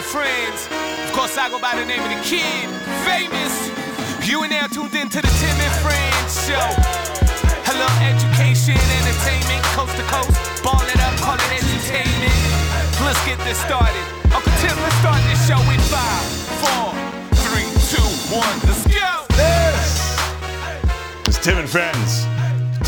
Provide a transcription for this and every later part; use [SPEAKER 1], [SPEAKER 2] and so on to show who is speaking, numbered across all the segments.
[SPEAKER 1] and Friends. Of course, I go by the name of the kid, famous. You and now tuned in to the Tim and Friends show. Hello, education, entertainment, coast to coast. Ball it up, call it entertainment. Let's get this started. Uncle Tim, let's start this show in five, four, three, two, one. Let's go.
[SPEAKER 2] It's Tim and Friends.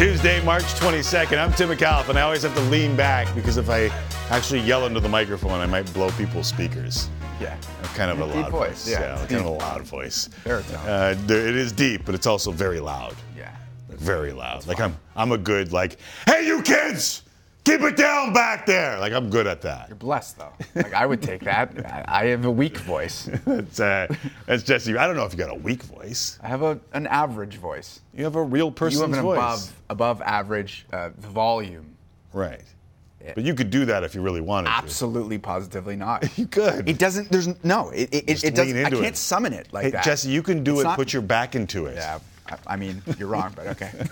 [SPEAKER 2] Tuesday, March 22nd. I'm Tim McAuliffe, and I always have to lean back because if I actually yell into the microphone, I might blow people's speakers.
[SPEAKER 3] Yeah.
[SPEAKER 2] I'm kind of a
[SPEAKER 3] Deep
[SPEAKER 2] loud
[SPEAKER 3] voice, yeah, it's
[SPEAKER 2] kind of a loud voice. Uh, there- it is deep, but it's also very loud.
[SPEAKER 3] Yeah.
[SPEAKER 2] Very loud. Like I'm, I'm a good like, hey, you kids, keep it down back there. Like I'm good at that.
[SPEAKER 3] You're blessed though. Like I would take that. I I have a weak voice.
[SPEAKER 2] That's, uh, that's Jesse. I don't know if you got a weak voice.
[SPEAKER 3] I have a, an average voice.
[SPEAKER 2] You have a real person's voice.
[SPEAKER 3] you have an
[SPEAKER 2] voice.
[SPEAKER 3] above above average uh, volume.
[SPEAKER 2] Right. But you could do that if you really wanted to.
[SPEAKER 3] Absolutely, positively not.
[SPEAKER 2] You could.
[SPEAKER 3] It doesn't. There's no. It it, it doesn't. I can't
[SPEAKER 2] it.
[SPEAKER 3] summon it like
[SPEAKER 2] hey,
[SPEAKER 3] that.
[SPEAKER 2] Jesse, you can do
[SPEAKER 3] It's
[SPEAKER 2] it.
[SPEAKER 3] not-
[SPEAKER 2] Put your back into it.
[SPEAKER 3] Yeah. I, mean, you're wrong, but okay.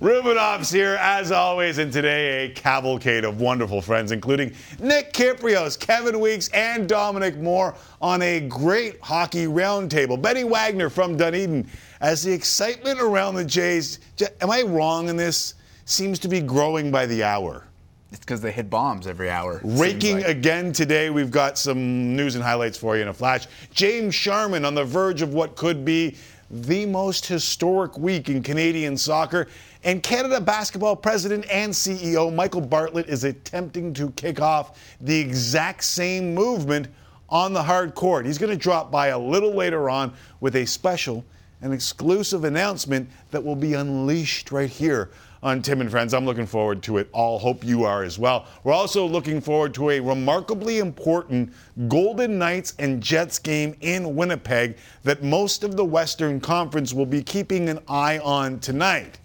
[SPEAKER 2] Rubinoff's here as always, and today a cavalcade of wonderful friends, including Nick Kypreos, Kevin Weeks, and Dominic Moore on a great hockey roundtable. Benny Wagner from Dunedin, as the excitement around the Jays, am I wrong in this? Seems to be growing by the hour.
[SPEAKER 3] it's because they hit bombs every hour.
[SPEAKER 2] Raking
[SPEAKER 3] like.
[SPEAKER 2] again today. We've got some news and highlights for you in a flash. James Sharman on the verge of what could be the most historic week in Canadian soccer. And Canada basketball president and CEO Michael Bartlett is attempting to kick off the exact same movement on the hard court. He's going to drop by a little later on with a special and exclusive announcement that will be unleashed right here on Tim and Friends. I'm looking forward to it all. Hope you are as well. We're also looking forward to a remarkably important Golden Knights and Jets game in Winnipeg that most of the Western Conference will be keeping an eye on tonight.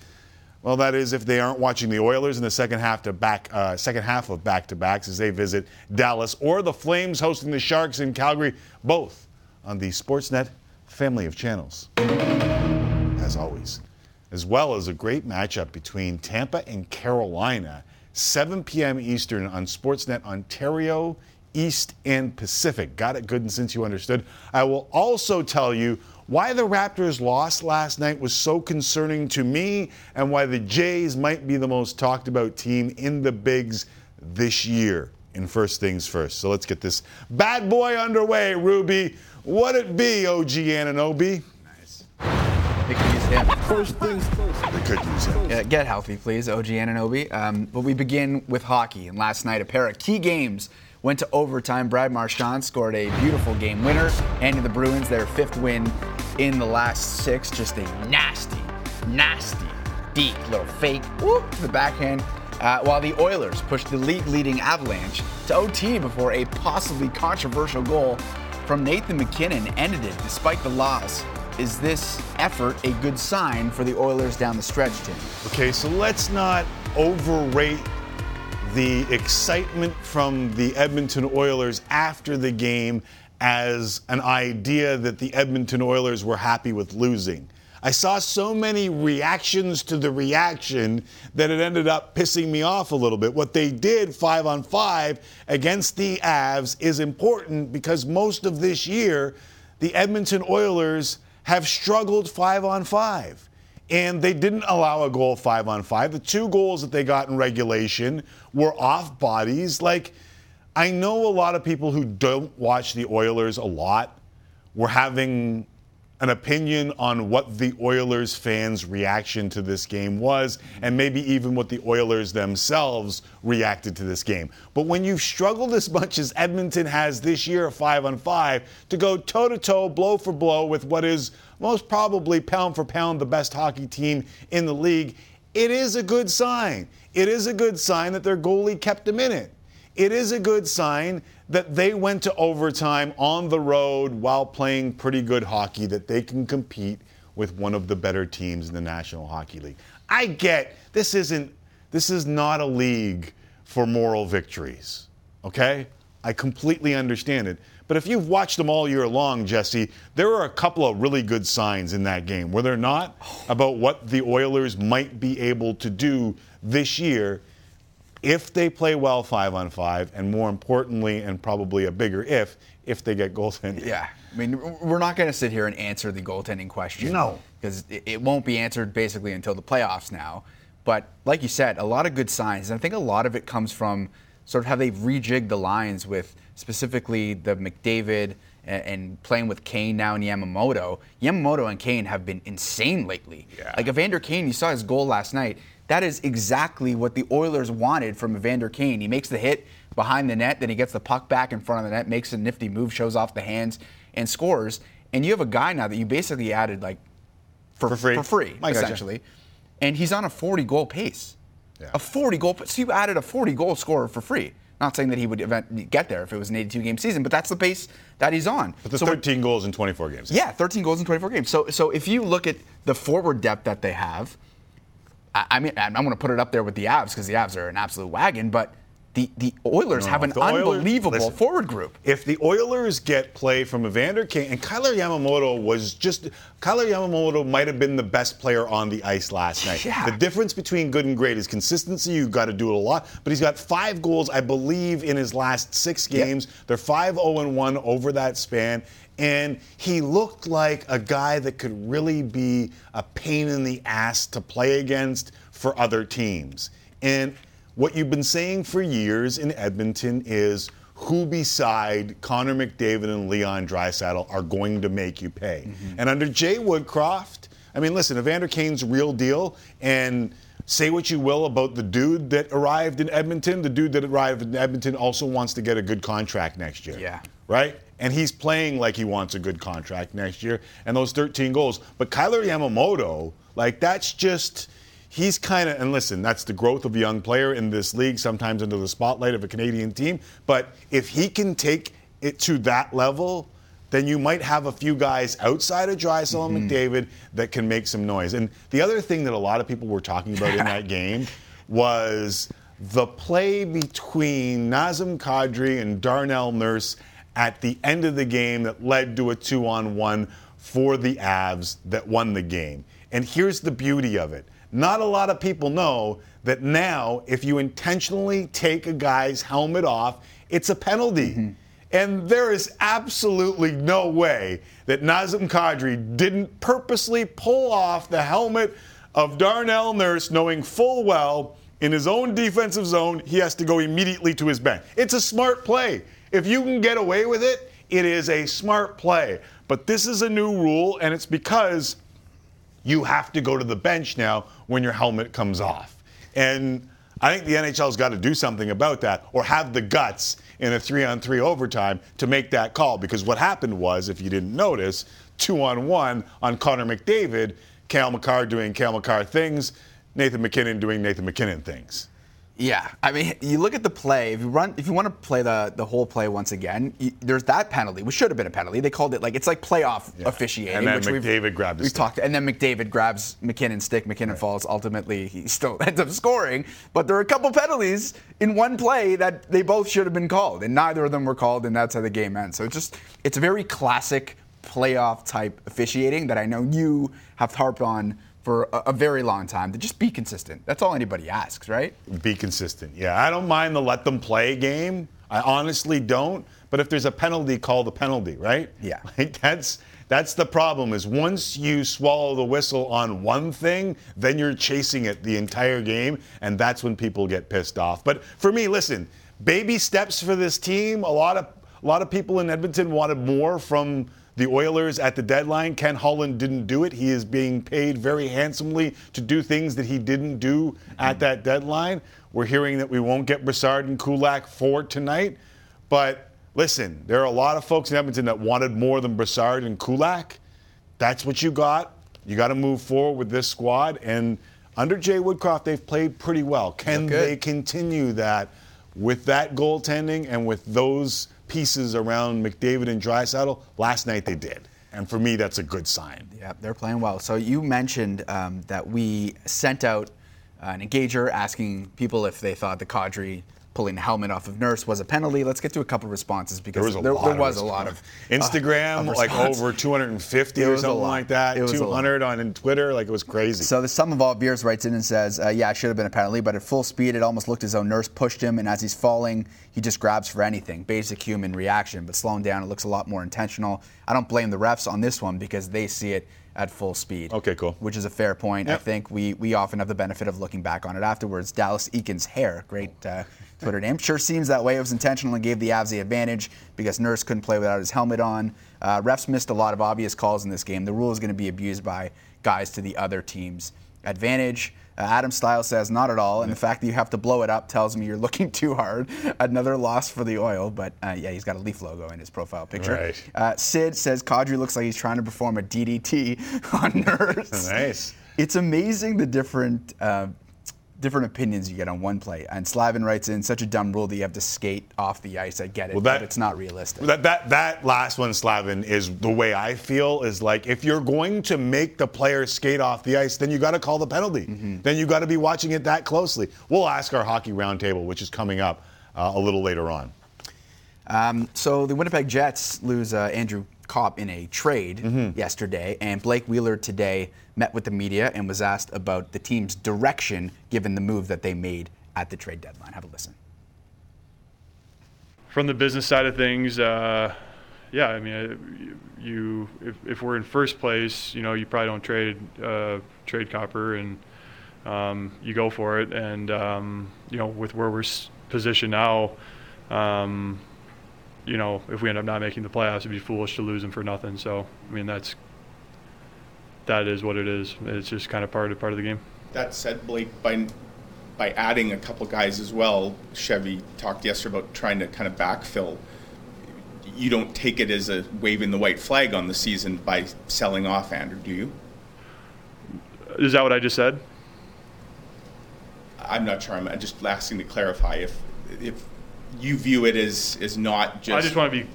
[SPEAKER 2] Well, that is if they aren't watching the Oilers in the second half to back, uh, second half of back-to-backs as they visit Dallas, or the Flames hosting the Sharks in Calgary, both on the Sportsnet family of channels as always, as well as a great matchup between Tampa and Carolina, 7 p.m. Eastern on Sportsnet Ontario, East and Pacific. Got it good and since you understood. I will also tell you why the Raptors' loss last night was so concerning to me and why the Jays might be the most talked about team in the Bigs this year. In first things first. So let's get this bad boy underway, Ruby. What it be, OG Anunoby?
[SPEAKER 3] Nice. They could use him.
[SPEAKER 4] First things first.
[SPEAKER 2] They could use him.
[SPEAKER 3] Yeah, get healthy, please, OG Anunoby. Um, but we begin with hockey. And last night, a pair of key games went to overtime. Brad Marchand scored a beautiful game winner, handing the Bruins their fifth win in the last six. Just a nasty, nasty, deep little fake whoop to the backhand. Uh, while the Oilers pushed the league-leading Avalanche to OT before a possibly controversial goal from Nathan MacKinnon ended it despite the loss. Is this effort a good sign for the Oilers down the stretch, Tim?
[SPEAKER 2] Okay, so let's not overrate the excitement from the Edmonton Oilers after the game as an idea that the Edmonton Oilers were happy with losing. I saw so many reactions to the reaction that it ended up pissing me off a little bit. What they did five on five against the Avs is important because most of this year, the Edmonton Oilers have struggled five on five and they didn't allow a goal five on five. The two goals that they got in regulation were off bodies. Like, I know a lot of people who don't watch the Oilers a lot were having an opinion on what the Oilers fans' reaction to this game was, and maybe even what the Oilers themselves reacted to this game. But when you've struggled as much as Edmonton has this year, five on five, to go toe to toe, blow for blow with what is most probably pound for pound the best hockey team in the league, it is a good sign. It is a good sign that their goalie kept them in it it is a good sign that they went to overtime on the road while playing pretty good hockey, that they can compete with one of the better teams in the National Hockey League. I get this isn't this is not a league for moral victories. Okay? I completely understand it. But if you've watched them all year long, Jesse, there are a couple of really good signs in that game, were there not? About what the Oilers might be able to do this year if they play well five on five, and more importantly, and probably a bigger if, if they get goaltending.
[SPEAKER 3] Yeah. I mean, we're not going to sit here and answer the goaltending question.
[SPEAKER 2] No.
[SPEAKER 3] Because it, won't be answered basically until the playoffs now. But like you said, a lot of good signs. And I think a lot of it comes from sort of how they've rejigged the lines with specifically the McDavid and, and playing with Kane now and Yamamoto. Yamamoto and Kane have been insane lately.
[SPEAKER 2] Yeah.
[SPEAKER 3] Like Evander Kane, you saw his goal last night. That is exactly what the Oilers wanted from Evander Kane. He makes the hit behind the net, then he gets the puck back in front of the net, makes a nifty move, shows off the hands, and scores. And you have a guy now that you basically added like for,
[SPEAKER 2] For free.
[SPEAKER 3] for free
[SPEAKER 2] I gotcha.
[SPEAKER 3] essentially. And he's on a 40 goal pace.
[SPEAKER 2] Yeah.
[SPEAKER 3] A 40 goal. So you added a 40 goal scorer for free. Not saying that he would event, get there if it was an 82 game season, but that's the pace that he's on.
[SPEAKER 2] But the
[SPEAKER 3] So
[SPEAKER 2] 13 goals in 24 games.
[SPEAKER 3] yeah, 13 goals in 24 games. So, so if you look at the forward depth that they have, I, I mean, I'm going to put it up there with the Avs because the Avs are an absolute wagon, but the, the Oilers
[SPEAKER 2] No,
[SPEAKER 3] have an
[SPEAKER 2] the Oilers-
[SPEAKER 3] unbelievable
[SPEAKER 2] listen.
[SPEAKER 3] forward group.
[SPEAKER 2] If the Oilers get play from Evander Kane and Kailer Yamamoto was just Kailer Yamamoto might have been the best player on the ice last night.
[SPEAKER 3] Yeah.
[SPEAKER 2] The difference between good and great is consistency. You've got to do it a lot, but he's got five goals, I believe, in his last six
[SPEAKER 3] Yep.
[SPEAKER 2] games. They're five zero and one over that span. And he looked like a guy that could really be a pain in the ass to play against for other teams. And what you've been saying for years in Edmonton is who beside Connor McDavid and Leon Draisaitl are going to make you pay. Mm-hmm. And under Jay Woodcroft, I mean, listen, Evander Kane's real deal, and say what you will about the dude that arrived in Edmonton. The dude that arrived in Edmonton also wants to get a good contract next year.
[SPEAKER 3] Yeah.
[SPEAKER 2] Right? And he's playing like he wants a good contract next year, and those 13 goals. But Kailer Yamamoto, like, that's just he's kind of and listen that's the growth of a young player in this league sometimes under the spotlight of a canadian team but if he can take it to that level then you might have a few guys outside of Draisaitl and mm-hmm. McDavid that can make some noise. And the other thing that a lot of people were talking about in that game was the play between Nazem Kadri and Darnell Nurse at the end of the game that led to a two on one for the Avs that won the game. And here's the beauty of it not a lot of people know that now, if you intentionally take a guy's helmet off, it's a penalty. Mm-hmm. And there is absolutely no way that Nazem Kadri didn't purposely pull off the helmet of Darnell Nurse, knowing full well in his own defensive zone, he has to go immediately to his bench. It's a smart play. If you can get away with it, it is a smart play. But this is a new rule, and it's because you have to go to the bench now when your helmet comes off. And I think the NHL's got to do something about that or have the guts in a three on three overtime to make that call. Because what happened was, if you didn't notice, two on one on Connor McDavid, Cale Makar doing Cale Makar things, Nathan MacKinnon doing Nathan MacKinnon things.
[SPEAKER 3] Yeah, I mean, you look at the play. If you run, if you want to play the the whole play once again, you, there's that penalty, which should have been a penalty. They called it like it's like playoff
[SPEAKER 2] Yeah.
[SPEAKER 3] officiating.
[SPEAKER 2] And then
[SPEAKER 3] which we've-
[SPEAKER 2] McDavid grabbed
[SPEAKER 3] We've
[SPEAKER 2] stick.
[SPEAKER 3] talked, and then McDavid grabs MacKinnon's stick. MacKinnon falls. Ultimately, he still ends up scoring. But there are a couple penalties in one play that they both should have been called, and neither of them were called, and that's how the game ends. So it's just it's a very classic playoff type officiating that I know you have harped on for a, a very long time. To just be consistent. That's all anybody asks, right?
[SPEAKER 2] Be consistent. Yeah, I don't mind the let them play game. I honestly don't. But if there's a penalty, call the penalty, right?
[SPEAKER 3] Yeah.
[SPEAKER 2] Like that's that's the problem. Is once you swallow the whistle on one thing, then you're chasing it the entire game, and that's when people get pissed off. But for me, listen, baby steps for this team. A lot of a lot of people in Edmonton wanted more from the Oilers at the deadline. Ken Holland didn't do it. He is being paid very handsomely to do things that he didn't do at that deadline. We're hearing that we won't get Brassard and Kulak for tonight. But listen, there are a lot of folks in Edmonton that wanted more than Brassard and Kulak. That's what you got. You got to move forward with this squad. And under Jay Woodcroft, they've played pretty well. Can they continue that with that goaltending and with those pieces around McDavid and Draisaitl? Last night they did. And for me, that's a good sign.
[SPEAKER 3] Yeah, they're playing well. So you mentioned um, that we sent out an engager asking people if they thought the Kadri pulling the helmet off of Nurse was a penalty. Let's get to a couple responses because
[SPEAKER 2] There was a
[SPEAKER 3] there,
[SPEAKER 2] lot.
[SPEAKER 3] there
[SPEAKER 2] of
[SPEAKER 3] was a lot of
[SPEAKER 2] Instagram,
[SPEAKER 3] uh, of
[SPEAKER 2] like over 250 or something like that.
[SPEAKER 3] It was
[SPEAKER 2] 200 on Twitter, like it was crazy.
[SPEAKER 3] So the sum of all beers writes in and says, uh, "Yeah, it should have been a penalty, but at full speed, it almost looked as though Nurse pushed him, and as he's falling, he just grabs for anything. Basic human reaction, but slowing down, it looks a lot more intentional. I don't blame the refs on this one because they see it at full speed.
[SPEAKER 2] Okay, cool.
[SPEAKER 3] Which is a fair point. I think we we often have the benefit of looking back on it afterwards. Dallas Eakins' hair, great uh, Twitter name, sure seems that way. It was intentional and gave the Avs the advantage because Nurse couldn't play without his helmet on. Uh, refs missed a lot of obvious calls in this game. The rule is going to be abused by guys to the other team's advantage. Uh, Adam Stiles says not at all, and the fact that you have to blow it up tells me you're looking too hard. Another loss for the oil, but uh, yeah, he's got a Leaf logo in his profile picture.
[SPEAKER 2] Right.
[SPEAKER 3] Uh, Sid says Kadri looks like he's trying to perform a DDT on Nurse.
[SPEAKER 2] Nice.
[SPEAKER 3] It's amazing the different uh, different opinions you get on one play. And Slavin writes in such a dumb rule that you have to skate off the ice. I get it,
[SPEAKER 2] Well, that-
[SPEAKER 3] but it's not realistic.
[SPEAKER 2] That, that that last one, Slavin, is the way I feel. Is like if you're going to make the player skate off the ice, then you got to call the penalty.
[SPEAKER 3] Mm-hmm.
[SPEAKER 2] Then you got to be watching it that closely. We'll ask our hockey roundtable, which is coming up uh, a little later on.
[SPEAKER 3] Um, so the Winnipeg Jets lose uh, Andrew Copp in a trade
[SPEAKER 2] Mm-hmm.
[SPEAKER 3] yesterday, and Blake Wheeler today met with the media and was asked about the team's direction given the move that they made at the trade deadline. Have a listen.
[SPEAKER 4] from the business side of things, uh, yeah, I mean, uh, you if, if we're in first place, you know, you probably don't trade uh, trade copper, and um, you go for it. And um, you know, with where we're s- positioned now, um, you know, if we end up not making the playoffs, it'd be foolish to lose them for nothing. So, I mean, that's that is what it is. It's just kind of part of part of the game.
[SPEAKER 5] That said, Blake, by by adding a couple guys as well, Chevy talked yesterday about trying to kind of backfill. You don't take it as a waving the white flag on the season by selling off Andrew, do you?
[SPEAKER 4] Is that what I just said?
[SPEAKER 5] I'm not sure. I'm just asking to clarify if if you view it as as not just.
[SPEAKER 4] I just want to be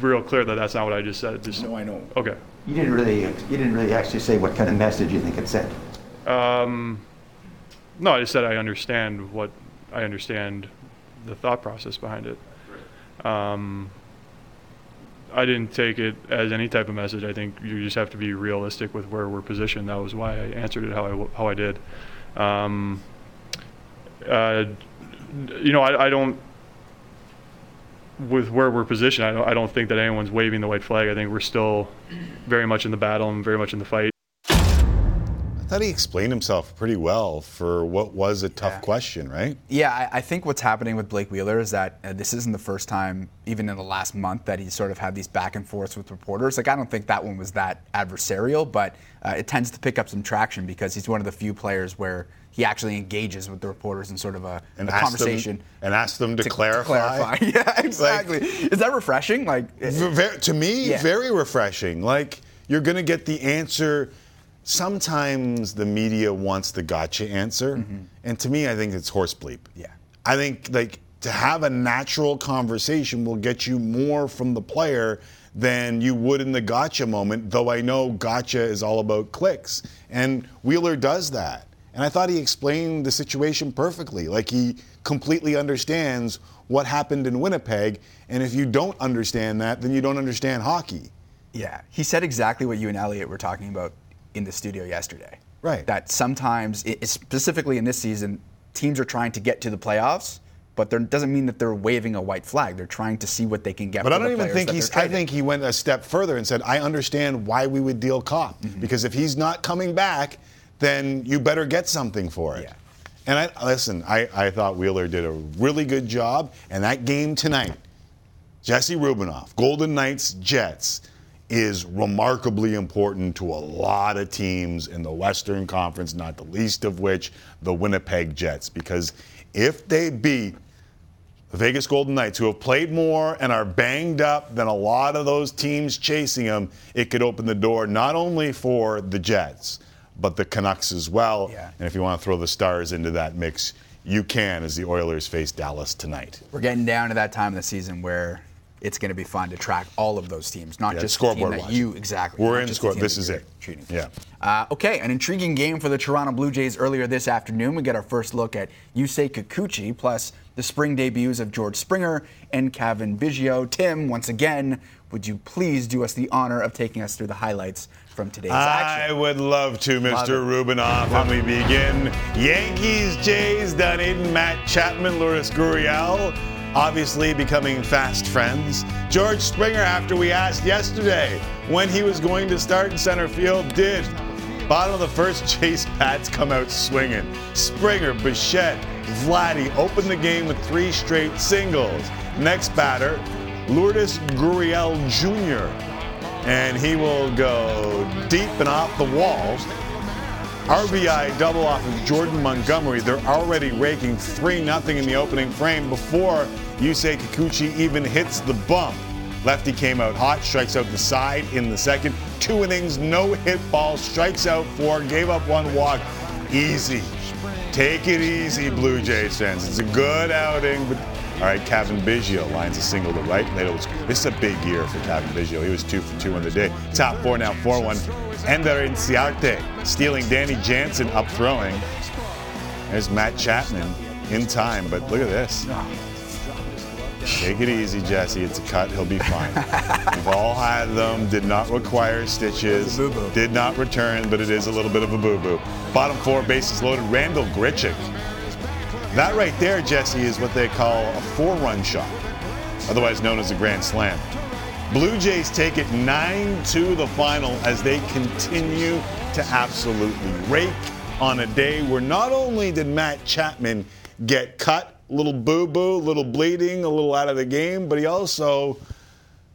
[SPEAKER 4] real clear that that's not what I just said. Just
[SPEAKER 5] No, I know.
[SPEAKER 4] okay.
[SPEAKER 6] You didn't really, you didn't really actually say what kind of message you think it sent.
[SPEAKER 4] Um, no, I just said I understand what I understand the thought process behind it. Um, I didn't take it as any type of message. I think you just have to be realistic with where we're positioned. That was why I answered it how I how I did. Um, uh, you know, I, I don't. With where we're positioned, I don't, I don't think that anyone's waving the white flag. I think we're still very much in the battle and very much in the fight.
[SPEAKER 2] Thought he explained himself pretty well for what was a tough
[SPEAKER 3] Yeah.
[SPEAKER 2] question, right?
[SPEAKER 3] Yeah, I, I think what's happening with Blake Wheeler is that uh, this isn't the first time, even in the last month, that he's sort of had these back and forths with reporters. Like, I don't think that one was that adversarial, but uh, it tends to pick up some traction because he's one of the few players where he actually engages with the reporters in sort of a,
[SPEAKER 2] And
[SPEAKER 3] a conversation.
[SPEAKER 2] them and asked them to, clarify.
[SPEAKER 3] Yeah, exactly. is that refreshing? Like,
[SPEAKER 2] to me,
[SPEAKER 3] Yeah.
[SPEAKER 2] very refreshing. Like you're going to get the answer. Sometimes the media wants the gotcha answer, and to me, I think it's horse bleep.
[SPEAKER 3] Mm-hmm. Yeah.
[SPEAKER 2] I think like to have a natural conversation will get you more from the player than you would in the gotcha moment. Though I know gotcha is all about clicks, and Wheeler does that. And I thought he explained the situation perfectly. Like he completely understands what happened in Winnipeg, and if you don't understand that, then you don't understand hockey.
[SPEAKER 3] Yeah, he said exactly what you and Elliot were talking about in the studio yesterday.
[SPEAKER 2] Right.
[SPEAKER 3] That sometimes, specifically in this season, teams are trying to get to the playoffs, but there doesn't mean that they're waving a white flag. They're trying to see what they can get.
[SPEAKER 2] But I don't even think he's. I think he went a step further and said, "I understand why we would deal Copp
[SPEAKER 3] Mm-hmm.
[SPEAKER 2] because if he's not coming back, then you better get something for it."
[SPEAKER 3] Yeah.
[SPEAKER 2] And I listen. I, I thought Wheeler did a really good job, and that game tonight, Jesse Rubinoff, Golden Knights, Jets, is remarkably important to a lot of teams in the Western Conference, not the least of which the Winnipeg Jets, because if they beat the Vegas Golden Knights, who have played more and are banged up than a lot of those teams chasing them, it could open the door not only for the Jets, but the Canucks as well.
[SPEAKER 3] Yeah.
[SPEAKER 2] And if you want to throw the Stars into that mix, you can as the Oilers face Dallas tonight.
[SPEAKER 3] we're getting down to that time of the season where it's going to be fun to track all of those teams, not
[SPEAKER 2] Yeah,
[SPEAKER 3] just
[SPEAKER 2] scoreboard
[SPEAKER 3] that you exactly.
[SPEAKER 2] We're in
[SPEAKER 3] the
[SPEAKER 2] score- this is it.
[SPEAKER 3] Treating.
[SPEAKER 2] Yeah.
[SPEAKER 3] Uh, okay, an intriguing game for the Toronto Blue Jays earlier this afternoon. We get our first look at Yusei Kikuchi plus the spring debuts of George Springer and Cavan Biggio. Tim, once again, would you please do us the honor of taking us through the highlights from today's
[SPEAKER 2] I
[SPEAKER 3] action?
[SPEAKER 2] I would love to, Mr.
[SPEAKER 3] it.
[SPEAKER 2] Rubinoff. And we begin Yankees, Jays, Dunedin, Matt Chapman, Lourdes Gurriel, obviously becoming fast friends. George Springer, after we asked yesterday when he was going to start in center field, did. Bottom of the first, Chase Pats come out swinging. Springer, Bichette, Vladdy opened the game with three straight singles. Next batter, Lourdes Gurriel Jr and he will go deep and off the wall. RBI double off of Jordan Montgomery. They're already raking 3 0 in the opening frame before Yusei Kikuchi even hits the bump. Lefty came out hot, strikes out the side in the second. Two innings, no hit ball, strikes out four, gave up one walk. Easy. Take it easy, Blue Jays fans. It's a good outing, but all right, Cavan Biggio lines a single to right. And it was, this is a big year for Cavan Biggio. He was two for two on the day. Top four now, 4 1. Ender Inciarte stealing Danny Jansen up throwing. There's Matt Chapman in time, but look at this. Take it easy, Jesse. It's a cut. He'll be fine. We've all had them. Did not require stitches. Did not return, but it is a little bit of a boo-boo. Bottom four, bases loaded. Randall Grichuk. That right there, Jesse, is what they call a four-run shot, otherwise known as a grand slam. Blue Jays take it 9 to the final as they continue to absolutely rake on a day where not only did Matt Chapman get cut, little boo boo, little bleeding, a little out of the game, but he also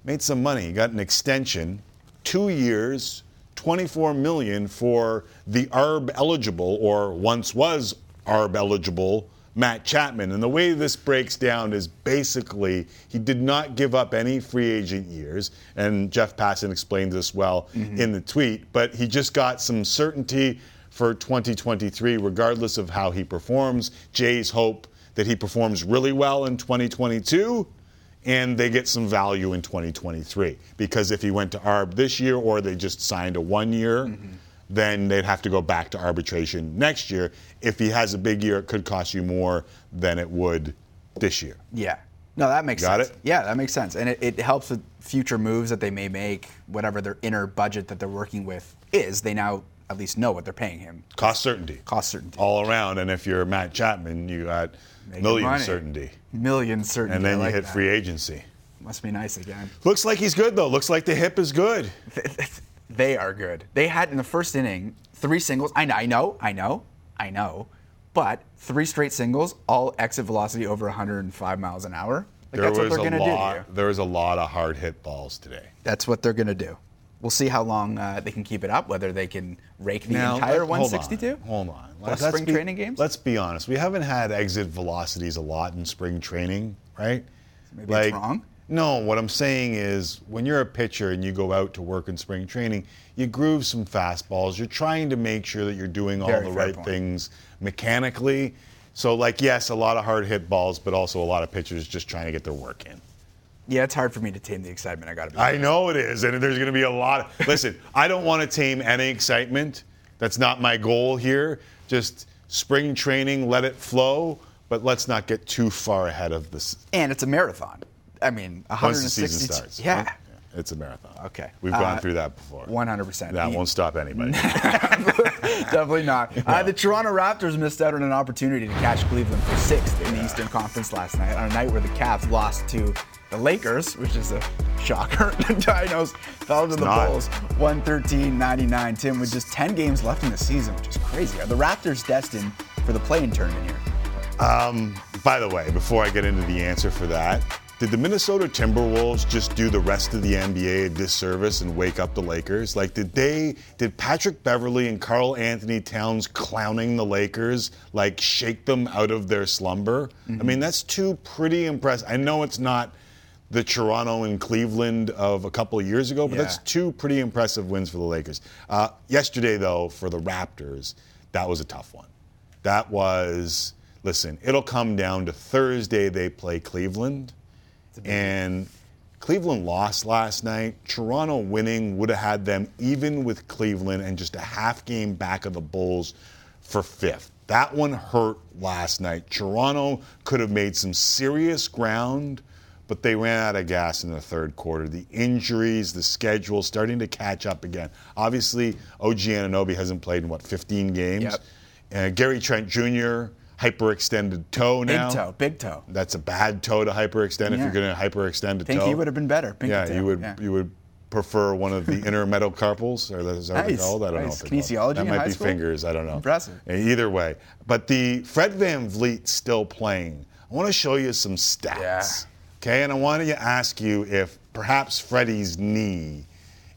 [SPEAKER 2] made some money. He got an extension, two years, 24 million for the ARB eligible, or once was ARB eligible, Matt Chapman. And the way this breaks down is basically he did not give up any free agent years, and Jeff Passan explained this well mm-hmm. in the tweet, but he just got some certainty for 2023, regardless of how he performs. Jays hope that he performs really well in 2022 and they get some value in 2023. Because if he went to ARB this year or they just signed a one year, mm-hmm. Then they'd have to go back to arbitration next year. If he has a big year, it could cost you more than it would this year.
[SPEAKER 3] Yeah. No, that makes
[SPEAKER 2] Got
[SPEAKER 3] sense.
[SPEAKER 2] it?
[SPEAKER 3] Yeah, that makes sense. And it, it helps with future moves that they may make, whatever their inner budget that they're working with is. They now at least know what they're paying him.
[SPEAKER 2] Cost certainty.
[SPEAKER 3] Cost certainty.
[SPEAKER 2] All around. And if you're Matt Chapman, you got
[SPEAKER 3] Making
[SPEAKER 2] million
[SPEAKER 3] money.
[SPEAKER 2] certainty.
[SPEAKER 3] Million certainty.
[SPEAKER 2] And then
[SPEAKER 3] I
[SPEAKER 2] you
[SPEAKER 3] like
[SPEAKER 2] hit
[SPEAKER 3] that.
[SPEAKER 2] free agency.
[SPEAKER 3] Must be nice again.
[SPEAKER 2] Looks like he's good, though. Looks like the hip is good.
[SPEAKER 3] they are good. They had in the first inning three singles. I know, I know, I know, I know, but three straight singles, all exit velocity over 105 miles an hour. Like that's what they're do. to
[SPEAKER 2] there was a lot of hard hit balls today.
[SPEAKER 3] That's what they're gonna do. We'll see how long uh, they can keep it up. Whether they can rake the
[SPEAKER 2] Now,
[SPEAKER 3] entire
[SPEAKER 2] let- hold
[SPEAKER 3] 162.
[SPEAKER 2] on, Hold on.
[SPEAKER 3] Plus
[SPEAKER 2] Let's
[SPEAKER 3] spring
[SPEAKER 2] be-
[SPEAKER 3] training games?
[SPEAKER 2] Let's be honest. We haven't had exit velocities a lot in spring training, right?
[SPEAKER 3] Maybe it's wrong?
[SPEAKER 2] No, what I'm saying is when you're a pitcher and you go out to work in spring training, you groove some fastballs. You're trying to make sure that you're doing all
[SPEAKER 3] Very
[SPEAKER 2] the
[SPEAKER 3] fair
[SPEAKER 2] right
[SPEAKER 3] point.
[SPEAKER 2] things mechanically. So, like, yes, a lot of hard hit balls, but also a lot of pitchers just trying to get their work in.
[SPEAKER 3] Yeah, it's hard for me to tame the excitement. I gotta be.
[SPEAKER 2] I know it is, and there's going to be a lot. Of, listen, I don't want to tame any excitement. That's not my goal here. Just spring training, let it flow, but let's not get too far ahead of this
[SPEAKER 3] and it's a marathon. I mean,
[SPEAKER 2] once the
[SPEAKER 3] 160.
[SPEAKER 2] season starts.
[SPEAKER 3] Yeah.
[SPEAKER 2] it's a marathon.
[SPEAKER 3] Okay.
[SPEAKER 2] we've gone
[SPEAKER 3] Uh,
[SPEAKER 2] through that before.
[SPEAKER 3] 100%.
[SPEAKER 2] That won't stop anybody.
[SPEAKER 3] Definitely not. Uh, the Toronto Raptors missed out on an opportunity to catch Cleveland for sixth in the Eastern Conference last night, on a night where the Cavs lost to the Lakers, which is a shocker. the Dinos fell to the
[SPEAKER 2] not.
[SPEAKER 3] Bulls 113-99. Tim, with just 10 games left in the season, which is crazy. Are the Raptors destined for the play-in tournament here?
[SPEAKER 2] By the way, before I get into the answer for that, did the Minnesota Timberwolves just do the rest of the NBA a disservice and wake up the Lakers? Like, did they, did Patrick Beverley and Karl Anthony Towns clowning the Lakers, like, shake them out of their slumber? I mean, that's two pretty impressive. I know it's not the Toronto and Cleveland of a couple of years ago, but
[SPEAKER 3] Yeah.
[SPEAKER 2] that's two pretty impressive wins for the Lakers. Uh, yesterday, though, for the Raptors, that was a tough one. That was, listen, it'll come down to Thursday, they play Cleveland. And Cleveland lost last night. Toronto winning would have had them even with Cleveland and just a half game back of the Bulls for fifth. That one hurt last night. Toronto could have made some serious ground, but they ran out of gas in the third quarter. The injuries, the schedule starting to catch up again. Obviously, OG Anunoby hasn't played in what 15 games.
[SPEAKER 3] Yep.
[SPEAKER 2] Uh, Gary Trent Jr. hyperextended toe now.
[SPEAKER 3] Big toe, big toe.
[SPEAKER 2] That's a bad toe to hyperextend if you're going to hyperextend a
[SPEAKER 3] Think
[SPEAKER 2] toe.
[SPEAKER 3] he would have been better. Pinky
[SPEAKER 2] yeah,
[SPEAKER 3] toe,
[SPEAKER 2] you would.
[SPEAKER 3] yeah.
[SPEAKER 2] You would prefer one of the intermetacarpals, or is that what
[SPEAKER 3] Nice,
[SPEAKER 2] called? I don't know.
[SPEAKER 3] nice.
[SPEAKER 2] What
[SPEAKER 3] Kinesiology.
[SPEAKER 2] That might be
[SPEAKER 3] school?
[SPEAKER 2] fingers. I don't know.
[SPEAKER 3] Impressive.
[SPEAKER 2] Either way, but the Fred VanVleet still playing. I want to show you some stats.
[SPEAKER 3] Yeah.
[SPEAKER 2] Okay, and I wanted to ask you if perhaps Freddie's knee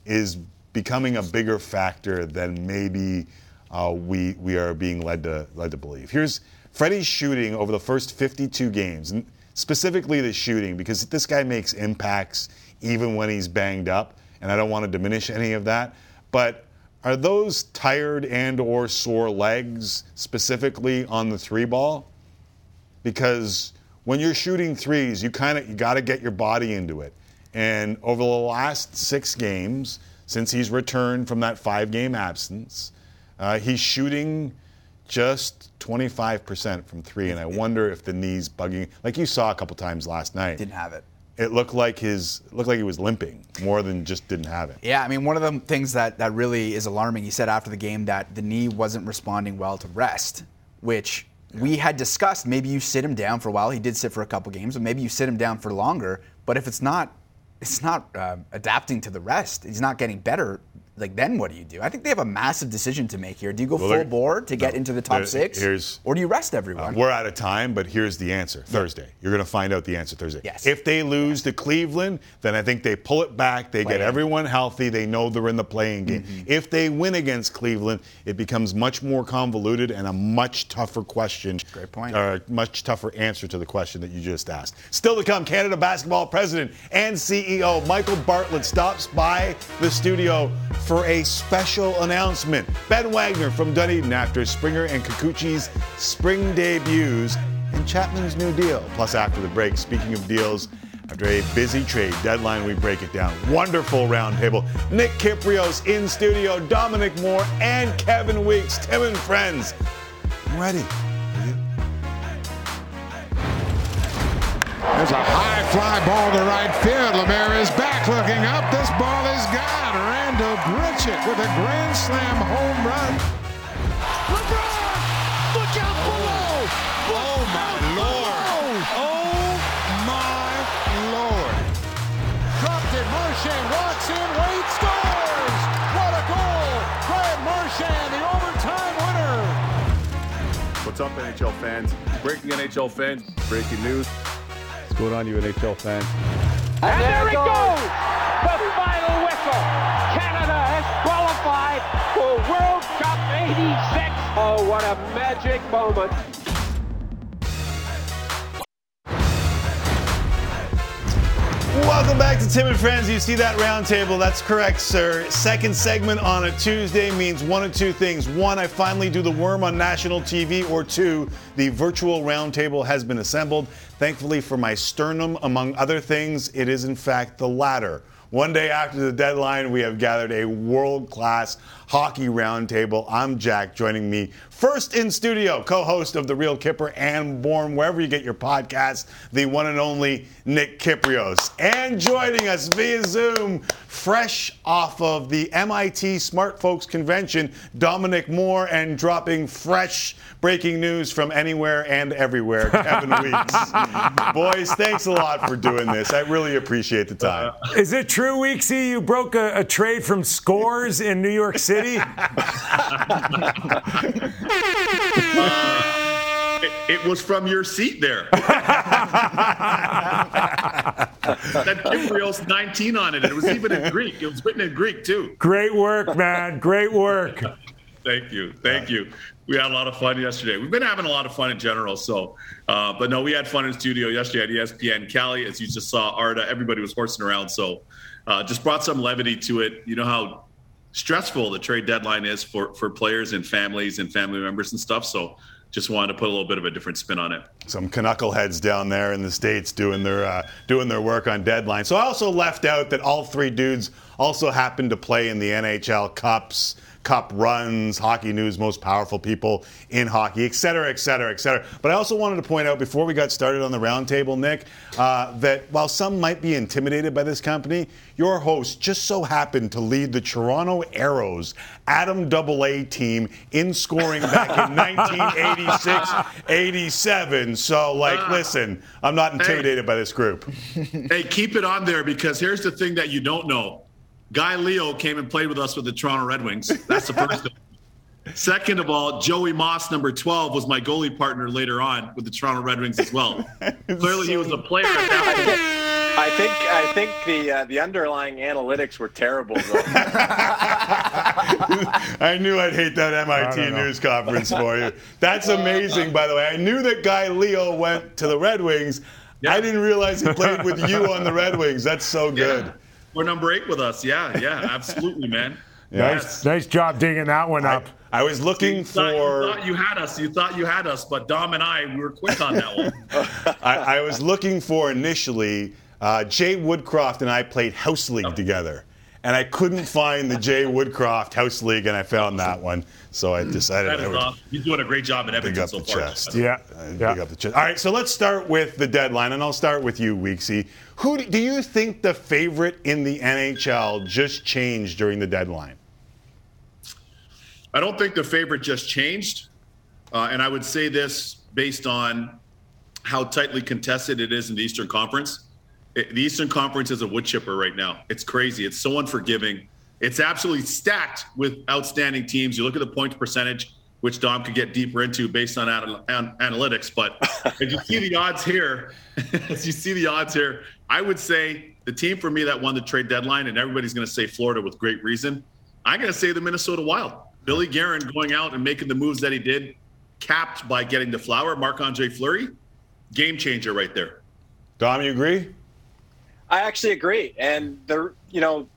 [SPEAKER 2] is becoming a bigger factor than maybe uh, we we are being led to led to believe. Here's Freddie's shooting over the first 52 games, and specifically the shooting, because this guy makes impacts even when he's banged up, and I don't want to diminish any of that. But are those tired and or sore legs specifically on the three ball? because when you're shooting threes, you kind of you got to get your body into it. And over the last six games, since he's returned from that five-game absence, uh, he's shooting just 25% from three. And I wonder if the knee's bugging, like you saw a couple times last night.
[SPEAKER 3] Didn't have it.
[SPEAKER 2] It looked like his looked like he was limping more than just didn't have it.
[SPEAKER 3] Yeah, I mean, one of the things that, that really is alarming, he said after the game that the knee wasn't responding well to rest, which we had discussed. Maybe you sit him down for a while. He did sit for a couple games, but maybe you sit him down for longer. But if it's not, it's not uh, adapting to the rest. He's not getting better. Like then, what do you do? I think they have a massive decision to make here. Do you go
[SPEAKER 2] Well,
[SPEAKER 3] full bore to get
[SPEAKER 2] no,
[SPEAKER 3] into the top six, or do you rest everyone?
[SPEAKER 2] We're out of time, but here's the answer. Thursday. You're going to find out the answer Thursday.
[SPEAKER 3] Yes.
[SPEAKER 2] If they lose to Cleveland, then I think they pull it back. They
[SPEAKER 3] Play
[SPEAKER 2] get
[SPEAKER 3] in.
[SPEAKER 2] everyone healthy. They know they're in the playing game.
[SPEAKER 3] Mm-hmm.
[SPEAKER 2] If they win against Cleveland, it becomes much more convoluted and a much tougher question.
[SPEAKER 3] Great point.
[SPEAKER 2] Or a much tougher answer to the question that you just asked. Still to come, Canada basketball president and CEO Michael Bartlett stops by the studio for a special announcement. Ben Wagner from Dunedin after Springer and Kikuchi's spring debuts and Chapman's new deal. Plus, after the break, speaking of deals, after a busy trade deadline, we break it down. Wonderful roundtable. Nick Kypreos in studio, Dominic Moore, and Kevin Weeks. Tim and friends, I'm ready.
[SPEAKER 7] There's a high fly ball to right field. Lemaire is back looking up. This ball is gone. Randall Grichuk with a grand slam home run. LeBron! Look out below! Oh. Oh, oh my lord! Oh my lord! Dropped it. Marchand walks in. Wade scores! What a goal! Brad Marchand, the overtime winner.
[SPEAKER 8] What's up, NHL fans? Breaking NHL fans, breaking news. What's going on, you NHL fans?
[SPEAKER 9] And there it goes! The final whistle! Canada has qualified for World Cup 86! Oh, what a magic moment!
[SPEAKER 2] Welcome back to Tim and Friends. You see that roundtable? That's correct, sir. Second segment on a Tuesday means one of two things. One, I finally do the worm on national TV, or two, the virtual roundtable has been assembled. Thankfully for my sternum, among other things, it is in fact the latter. One day after the deadline, we have gathered a world class hockey roundtable. I'm Jack, joining me first in studio, co host of The Real Kyper and Bourne, wherever you get your podcasts, the one and only Nick Kypreos. And joining us via Zoom, fresh off of the MIT Smart Folks Convention, Dominic Moore, and dropping fresh breaking news from anywhere and everywhere, Kevin Weeks. Boys, thanks a lot for doing this. I really appreciate the time.
[SPEAKER 10] Is it true, Weeksy, you broke a, a trade from Scores in New York City?
[SPEAKER 11] It, it was from your seat there. that Kypreos 19 on it. It was even in Greek. It was written in Greek too.
[SPEAKER 10] Great work, man. Great work.
[SPEAKER 11] Thank you. Thank you. We had a lot of fun yesterday. We've been having a lot of fun in general. So, uh, but no, we had fun in studio yesterday at ESPN Cali. As you just saw, Arda, everybody was horsing around. So, uh, just brought some levity to it. You know how stressful the trade deadline is for for players and families and family members and stuff. So, just wanted to put a little bit of a different spin on it.
[SPEAKER 2] Some knuckleheads down there in the states doing their uh, doing their work on deadline. So I also left out that all three dudes also happened to play in the NHL Cups. Cup runs, hockey news, most powerful people in hockey, et cetera, et cetera, et cetera. But I also wanted to point out before we got started on the roundtable, Nick, uh, that while some might be intimidated by this company, your host just so happened to lead the Toronto Arrows Adam Double A team in scoring back in 1986 87. So, like, listen, I'm not intimidated by this group.
[SPEAKER 11] hey, keep it on there because here's the thing that you don't know. Guy Leo came and played with us with the Toronto Red Wings. That's the first thing. Second of all, Joey Moss, number 12, was my goalie partner later on with the Toronto Red Wings as well. Clearly, he was a player at that point.
[SPEAKER 12] I think I think the uh, the underlying analytics were terrible.
[SPEAKER 2] I knew I'd hate that MIT news conference for you. That's amazing, by the way. I knew that guy Leo went to the Red Wings.
[SPEAKER 11] Yeah.
[SPEAKER 2] I didn't realize he played with you on the Red Wings. That's so good.
[SPEAKER 11] Yeah. We're number eight with us. Yeah, yeah, absolutely, man.
[SPEAKER 10] Nice, nice job digging that one up.
[SPEAKER 2] I was looking
[SPEAKER 11] You thought,
[SPEAKER 2] for.
[SPEAKER 11] you thought you had us. You thought you had us, but Dom and I, we were quick on that one.
[SPEAKER 2] I, I was looking for initially. Uh, Jay Woodcroft and I played House League together, and I couldn't find the Jay Woodcroft House League, and I found that one. So I decided
[SPEAKER 11] That
[SPEAKER 2] I
[SPEAKER 11] is
[SPEAKER 2] would
[SPEAKER 11] awesome. You're doing a great job in
[SPEAKER 2] big
[SPEAKER 11] Edmonton
[SPEAKER 2] up
[SPEAKER 11] so
[SPEAKER 2] the
[SPEAKER 11] far.
[SPEAKER 2] chest.
[SPEAKER 10] Yeah, yeah.
[SPEAKER 2] Big up the chest. All right, so let's start with the deadline, and I'll start with you, Weeksy. Who do, do you think the favorite in the NHL just changed during the deadline?
[SPEAKER 11] I don't think the favorite just changed. Uh, and I would say this based on how tightly contested it is in the Eastern Conference. It- the Eastern Conference is a wood chipper right now. It's crazy. It's so unforgiving. It's absolutely stacked with outstanding teams. You look at the points percentage, which Dom could get deeper into based on anal- an- analytics. But as you see the odds here, as you see the odds here, I would say the team for me that won the trade deadline, and everybody's going to say Florida with great reason. I'm going to say the Minnesota Wild. Billy Guerin going out and making the moves that he did, capped by getting the flower, Marc Andre Fleury, game changer right there.
[SPEAKER 2] Dom, you agree?
[SPEAKER 12] I actually agree. And the you know,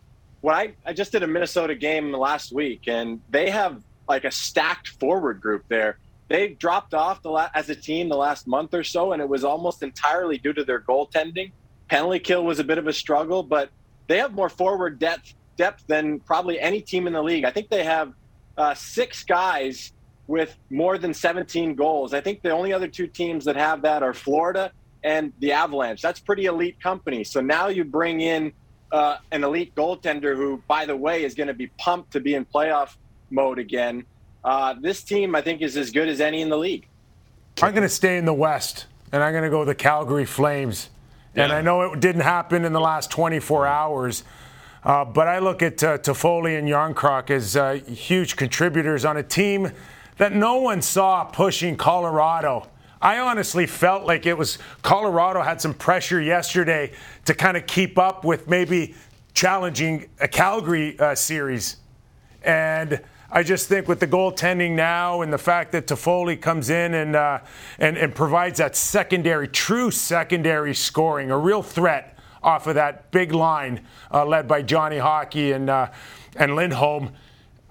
[SPEAKER 12] when I I just did a Minnesota game last week, and they have like a stacked forward group there. They dropped off the la- as a team the last month or so, and it was almost entirely due to their goaltending. Penalty kill was a bit of a struggle, but they have more forward depth depth than probably any team in the league. I think they have uh, six guys with more than 17 goals. I think the only other two teams that have that are Florida and the Avalanche. That's pretty elite company. So now you bring in uh, an elite goaltender who, by the way, is going to be pumped to be in playoff mode again. Uh, this team, I think, is as good as any in the league.
[SPEAKER 10] I'm going to stay in the West, and I'm going to go the Calgary Flames. And I know it didn't happen in the last 24 hours, uh, but I look at uh, Toffoli and Jarnkrok as uh, huge contributors on a team that no one saw pushing Colorado. I honestly felt like it was Colorado had some pressure yesterday to kind of keep up with maybe challenging a Calgary uh, series. And I just think with the goaltending now and the fact that Toffoli comes in and, uh, and, and provides that secondary, true secondary scoring, a real threat off of that big line uh, led by Johnny Hockey and, uh, and Lindholm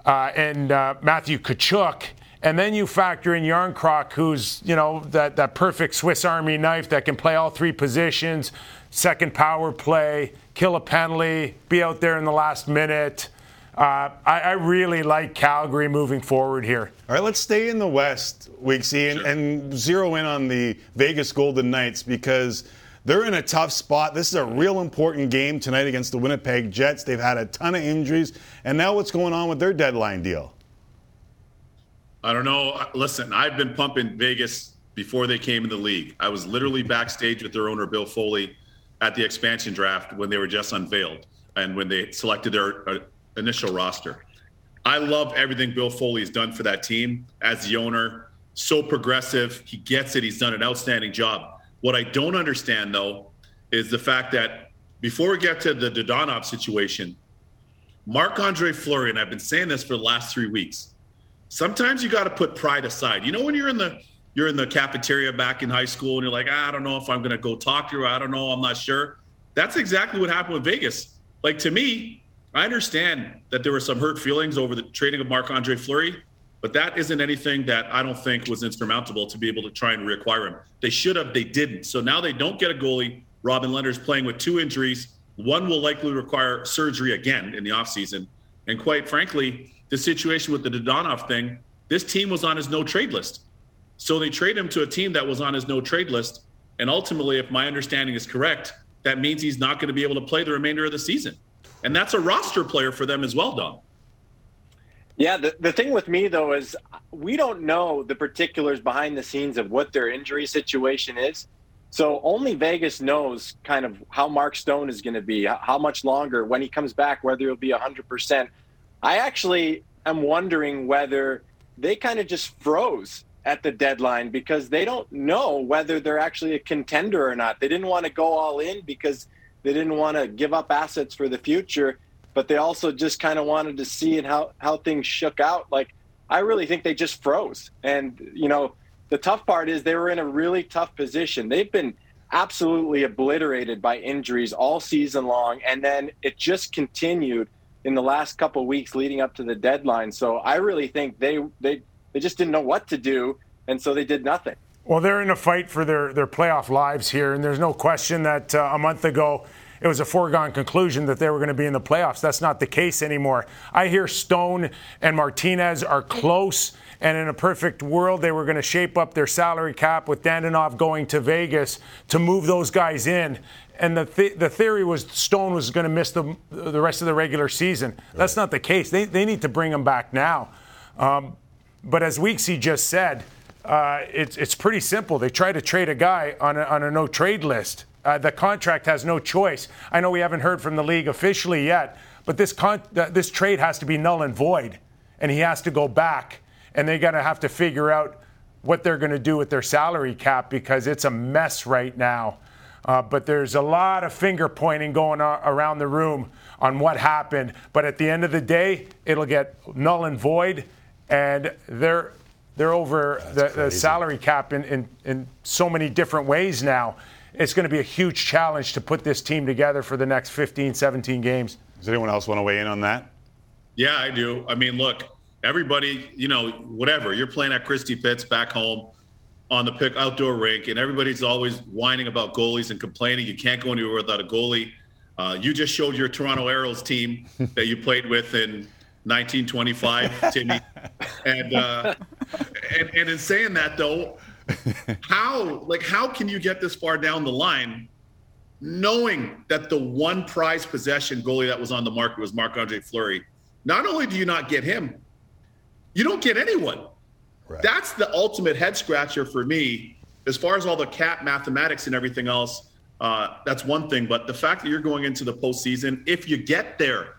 [SPEAKER 10] uh, and uh, Matthew Tkachuk. And then you factor in Jarnkrok, who's, you know, that, that perfect Swiss Army knife that can play all three positions, second power play, kill a penalty, be out there in the last minute. Uh, I, I really like Calgary moving forward here.
[SPEAKER 2] All right, let's stay in the West, Weeksy, and, and zero in on the Vegas Golden Knights because they're in a tough spot. This is a real important game tonight against the Winnipeg Jets. They've had a ton of injuries, and now what's going on with their deadline deal?
[SPEAKER 11] I don't know. Listen, I've been pumping Vegas before they came in the league. I was literally backstage with their owner, Bill Foley, at the expansion draft when they were just unveiled and when they selected their uh, initial roster. I love everything Bill Foley's done for that team as the owner. So progressive. He gets it. He's done an outstanding job. What I don't understand, though, is the fact that before we get to the Dadonov situation, Marc Andre Fleury, and I've been saying this for the last three weeks, sometimes you got to put pride aside. You know, when you're in the you're in the cafeteria back in high school and you're like, "Ah, I don't know if I'm going to go talk to her. I don't know. I'm not sure. That's exactly what happened with Vegas. Like to me, I understand that there were some hurt feelings over the trading of Marc Andre Fleury. But that isn't anything that I don't think was insurmountable to be able to try and reacquire him. They should have, they didn't. So now they don't get a goalie. Robin Lehner's playing with two injuries. One will likely require surgery again in the offseason. And quite frankly, the situation with the Dadonov thing, this team was on his no trade list. So they trade him to a team that was on his no trade list. And ultimately, if my understanding is correct, that means he's not going to be able to play the remainder of the season. And that's a roster player for them as well, Dom.
[SPEAKER 12] Yeah, the, the thing with me, though, is we don't know the particulars behind the scenes of what their injury situation is. So only Vegas knows kind of how Mark Stone is going to be, how much longer, when he comes back, whether he'll be 100%. I actually am wondering whether they kind of just froze at the deadline because they don't know whether they're actually a contender or not. They didn't want to go all in because they didn't want to give up assets for the future, but they also just kind of wanted to see and how how things shook out. Like I really think they just froze. And you know, the tough part is they were in a really tough position. They've been absolutely obliterated by injuries all season long and then it just continued in the last couple weeks leading up to the deadline. So I really think they they they just didn't know what to do, and so they did nothing.
[SPEAKER 10] Well, they're in a fight for their, their playoff lives here, and there's no question that uh, a month ago it was a foregone conclusion that they were going to be in the playoffs. That's not the case anymore. I hear Stone and Martinez are close, and in a perfect world, they were going to shape up their salary cap with Dadonov going to Vegas to move those guys in. And the, th- the theory was Stone was going to miss the, the rest of the regular season. That's not the case. They, they need to bring him back now. Um, but as Weeksy just said, uh, it's, it's pretty simple. They try to trade a guy on a, on a no trade list. Uh, the contract has no choice. I know we haven't heard from the league officially yet, but this, con- uh, this trade has to be null and void, and he has to go back. And they're going to have to figure out what they're going to do with their salary cap because it's a mess right now. Uh, but there's a lot of finger pointing going around the room on what happened. But at the end of the day, it'll get null and void and they're they're over the, the, salary cap in, in, in so many different ways now. It's going to be a huge challenge to put this team together for the next 15, 17 games.
[SPEAKER 2] Does anyone else want to weigh in on that?
[SPEAKER 11] Yeah, I do. I mean, look, everybody, you know, whatever, you're playing at Christie Pitts back home on the pick outdoor rink, and everybody's always whining about goalies and complaining you can't go anywhere without a goalie. Uh, you just showed your Toronto Arrows team that you played with in 1925, Timmy. and, uh, and and in saying that though, how like how can you get this far down the line, knowing that the one prize possession goalie that was on the market was Marc Andre Fleury? Not only do you not get him, you don't get anyone. Right. That's the ultimate head scratcher for me. As far as all the cap mathematics and everything else, uh, that's one thing. But the fact that you're going into the postseason, if you get there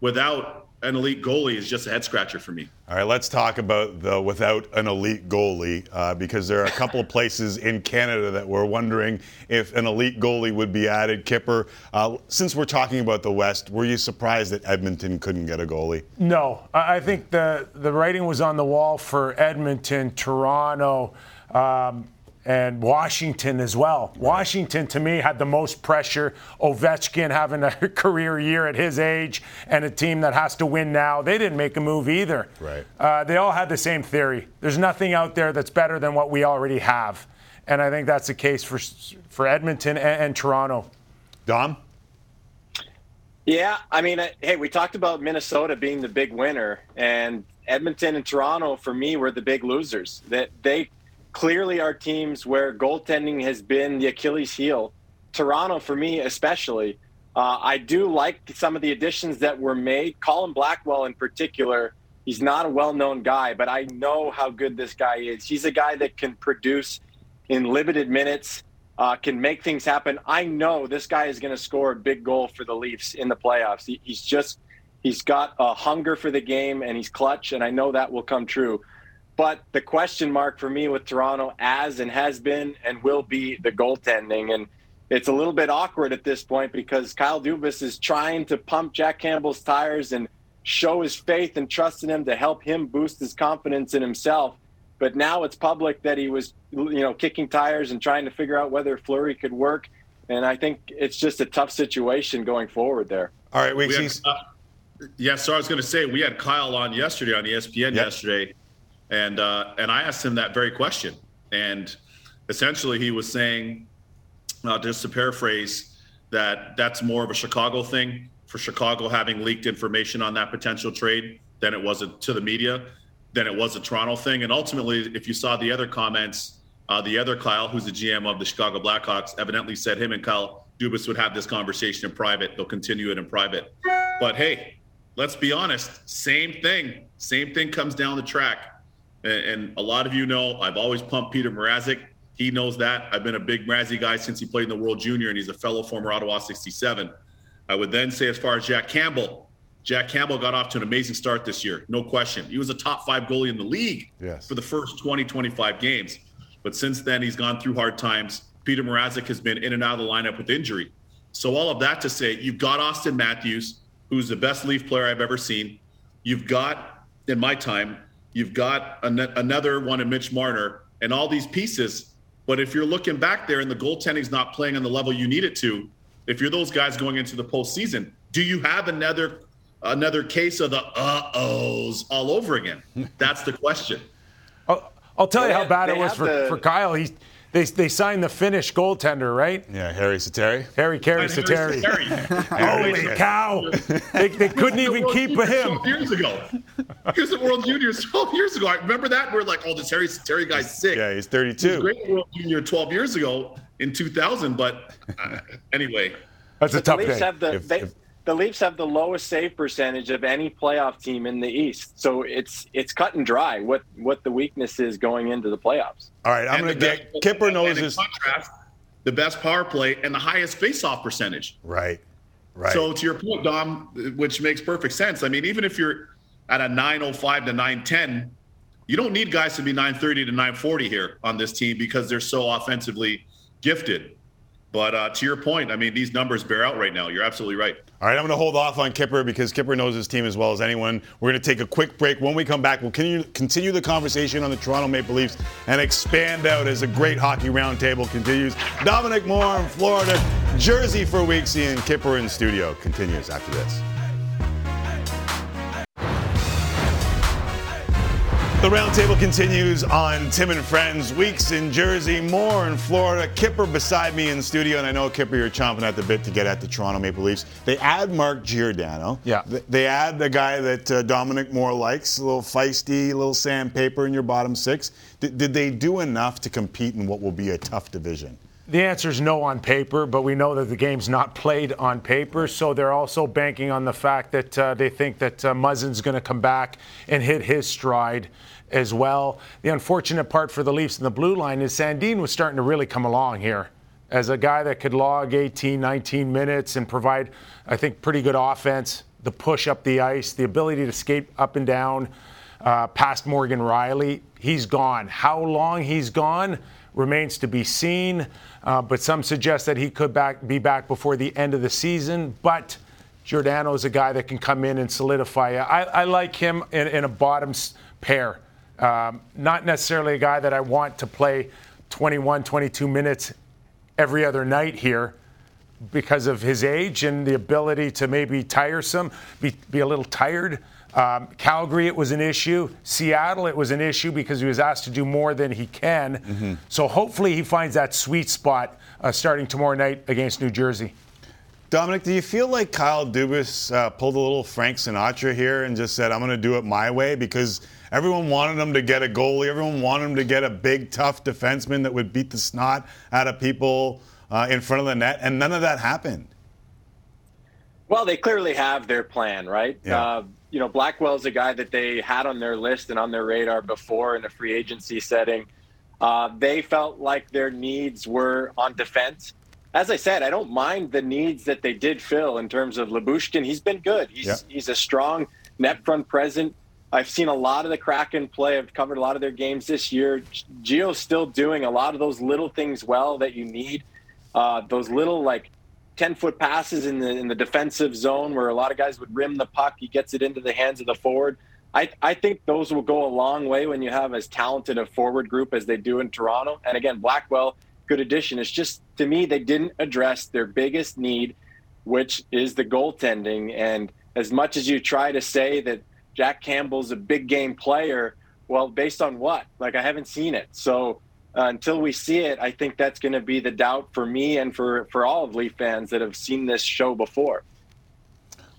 [SPEAKER 11] without an elite goalie is just a head scratcher for me.
[SPEAKER 2] All right, let's talk about the without an elite goalie uh, because there are a couple of places in Canada that we're wondering if an elite goalie would be added. Kipper, uh, since we're talking about the West, were you surprised that Edmonton couldn't get a goalie?
[SPEAKER 10] No, I think the the writing was on the wall for Edmonton, Toronto. Um, and Washington as well. Right. Washington, to me, had the most pressure. Ovechkin having a career year at his age and a team that has to win now. They didn't make a move either.
[SPEAKER 2] Right.
[SPEAKER 10] Uh, they all had the same theory. There's nothing out there that's better than what we already have. And I think that's the case for, for Edmonton and, and Toronto.
[SPEAKER 2] Dom?
[SPEAKER 12] Yeah, I mean, hey, we talked about Minnesota being the big winner, and Edmonton and Toronto, for me, were the big losers. That they clearly are teams where goaltending has been the Achilles heel. Toronto, for me especially, uh, I do like some of the additions that were made. Colin Blackwell, in particular, he's not a well known guy, but I know how good this guy is. He's a guy that can produce in limited minutes, uh, can make things happen. I know this guy is going to score a big goal for the Leafs in the playoffs. He, he's just, he's got a hunger for the game and he's clutch, and I know that will come true. But the question mark for me with Toronto, as and has been and will be the goaltending. And it's a little bit awkward at this point because Kyle Dubas is trying to pump Jack Campbell's tires and show his faith and trust in him to help him boost his confidence in himself. But now it's public that he was, you know, kicking tires and trying to figure out whether Fleury could work. And I think it's just a tough situation going forward there.
[SPEAKER 2] All right, Weeks.
[SPEAKER 11] Uh, yeah, so I was going to say we had Kyle on yesterday on ESPN yep. yesterday And uh, and I asked him that very question, and essentially he was saying, uh, just to paraphrase, that that's more of a Chicago thing for Chicago having leaked information on that potential trade than it was a, to the media, than it was a Toronto thing. And ultimately, if you saw the other comments, uh, the other Kyle, who's the GM of the Chicago Blackhawks, evidently said him and Kyle Dubas would have this conversation in private. They'll continue it in private. But hey, let's be honest. Same thing. Same thing comes down the track. And, and a lot of you know I've always pumped Peter Mrazek. He knows that. I've been a big Mrazzy guy since he played in the World Junior, and he's a fellow former Ottawa 67. I would then say, as far as Jack Campbell, Jack Campbell got off to an amazing start this year, no question. He was a top five goalie in the league
[SPEAKER 2] yes.
[SPEAKER 11] for the first 20, 25 games. But since then, he's gone through hard times. Peter Mrazek has been in and out of the lineup with injury. So, all of that to say, you've got Auston Matthews, who's the best Leaf player I've ever seen. You've got, in my time, you've got an- another one in Mitch Marner, and all these pieces. But if you're looking back there and the goaltending's not playing on the level you need it to, if you're those guys going into the postseason, do you have another another case of the uh ohs all over again? That's the question.
[SPEAKER 10] I'll, I'll tell
[SPEAKER 12] They
[SPEAKER 10] you how bad it was for,
[SPEAKER 12] the-
[SPEAKER 10] for Kyle. He, they, they signed the Finnish goaltender, right?
[SPEAKER 2] Yeah, Harri Sateri.
[SPEAKER 10] Harry Carey
[SPEAKER 11] And Harri
[SPEAKER 10] Sateri.
[SPEAKER 11] Sateri.
[SPEAKER 10] Holy cow! They, they couldn't even
[SPEAKER 11] World
[SPEAKER 10] keep
[SPEAKER 11] Juniors
[SPEAKER 10] him.
[SPEAKER 11] 12 years ago. He was at World Juniors 12 years ago. I remember that. We're like, oh, this Harry Terry guy's sick.
[SPEAKER 2] Yeah, he's
[SPEAKER 11] He was
[SPEAKER 2] 32.
[SPEAKER 11] great at World Junior 12 years ago in 2000. But uh, anyway,
[SPEAKER 10] That's a
[SPEAKER 12] But the
[SPEAKER 10] tough
[SPEAKER 12] Leafs
[SPEAKER 10] day.
[SPEAKER 12] have the
[SPEAKER 2] If-
[SPEAKER 12] they,
[SPEAKER 2] if-
[SPEAKER 12] the Leafs have the lowest save percentage of any playoff team in the East. So it's it's cut and dry what what the weakness is going into the playoffs.
[SPEAKER 2] All right, I'm going to get
[SPEAKER 11] best-
[SPEAKER 2] Kipper knows
[SPEAKER 11] in
[SPEAKER 2] his.
[SPEAKER 11] contrast, the best power play and the highest face-off percentage.
[SPEAKER 2] Right, right.
[SPEAKER 11] So to your point, Dom, which makes perfect sense. I mean, even if you're at a 905 to 910, you don't need guys to be 930 to 940 here on this team because they're so offensively gifted. But uh, to your point, I mean, these numbers bear out right now. You're absolutely right.
[SPEAKER 2] All right, I'm going to hold off on Kipper because Kipper knows his team as well as anyone. We're going to take a quick break. When we come back, we'll continue, the conversation on the Toronto Maple Leafs and expand out as a great hockey roundtable continues. Dominic Moore in Florida, Jersey for Weeksy, and Kipper in studio continues after this. The roundtable continues on Tim and Friends. Weeks in Jersey, Moore in Florida. Kipper beside me in the studio, and I know Kipper, you're chomping at the bit to get at the Toronto Maple Leafs. They add Mark Giordano.
[SPEAKER 10] Yeah.
[SPEAKER 2] They add the guy that uh, Dominic Moore likes, a little feisty, a little sandpaper in your bottom six. D- did they do enough to compete in what will be a tough division?
[SPEAKER 10] The answer is no on paper, but we know that the game's not played on paper. So they're also banking on the fact that uh, they think that uh, Muzzin's going to come back and hit his stride as well. The unfortunate part for the Leafs and the blue line is Sandin was starting to really come along here as a guy that could log 18, 19 minutes and provide, I think, pretty good offense. The push up the ice, the ability to skate up and down uh, past Morgan Rielly. He's gone. How long he's gone remains to be seen, uh, but some suggest that he could back, be back before the end of the season. But Giordano is a guy that can come in and solidify. I, I like him in, in a bottom pair. Um, not necessarily a guy that I want to play 21, 22 minutes every other night here because of his age and the ability to maybe tiresome, be, be a little tired. Um, Calgary, it was an issue. Seattle, it was an issue because he was asked to do more than he can. So hopefully he finds that sweet spot uh, starting tomorrow night against New Jersey.
[SPEAKER 2] Dominic, do you feel like Kyle Dubas uh, pulled a little Frank Sinatra here and just said, I'm going to do it my way? Because everyone wanted him to get a goalie, everyone wanted him to get a big, tough defenseman that would beat the snot out of people uh, in front of the net, and none of that happened.
[SPEAKER 12] Well, they clearly have their plan, right?
[SPEAKER 2] Yeah.
[SPEAKER 12] Uh, you know, Blackwell's a guy that they had on their list and on their radar before in a free agency setting. Uh, they felt like their needs were on defense. As I said, I don't mind the needs that they did fill in terms of Lyubushkin. He's been good. He's
[SPEAKER 2] Yeah.
[SPEAKER 12] he's a strong net front present. I've seen a lot of the Kraken play. I've covered a lot of their games this year. Gio's still doing a lot of those little things well that you need. Uh, those little like 10 foot passes in the in the defensive zone where a lot of guys would rim the puck. He gets it into the hands of the forward. I, I think those will go a long way when you have as talented a forward group as they do in Toronto. And again, Blackwell, good addition. It's just to me they didn't address their biggest need, which is the goaltending. And as much as you try to say that Jack Campbell's a big game player, Well, based on what? Like I haven't seen it. So uh, until we see it, I think that's going to be the doubt for me and for for all of Leaf fans that have seen this show before.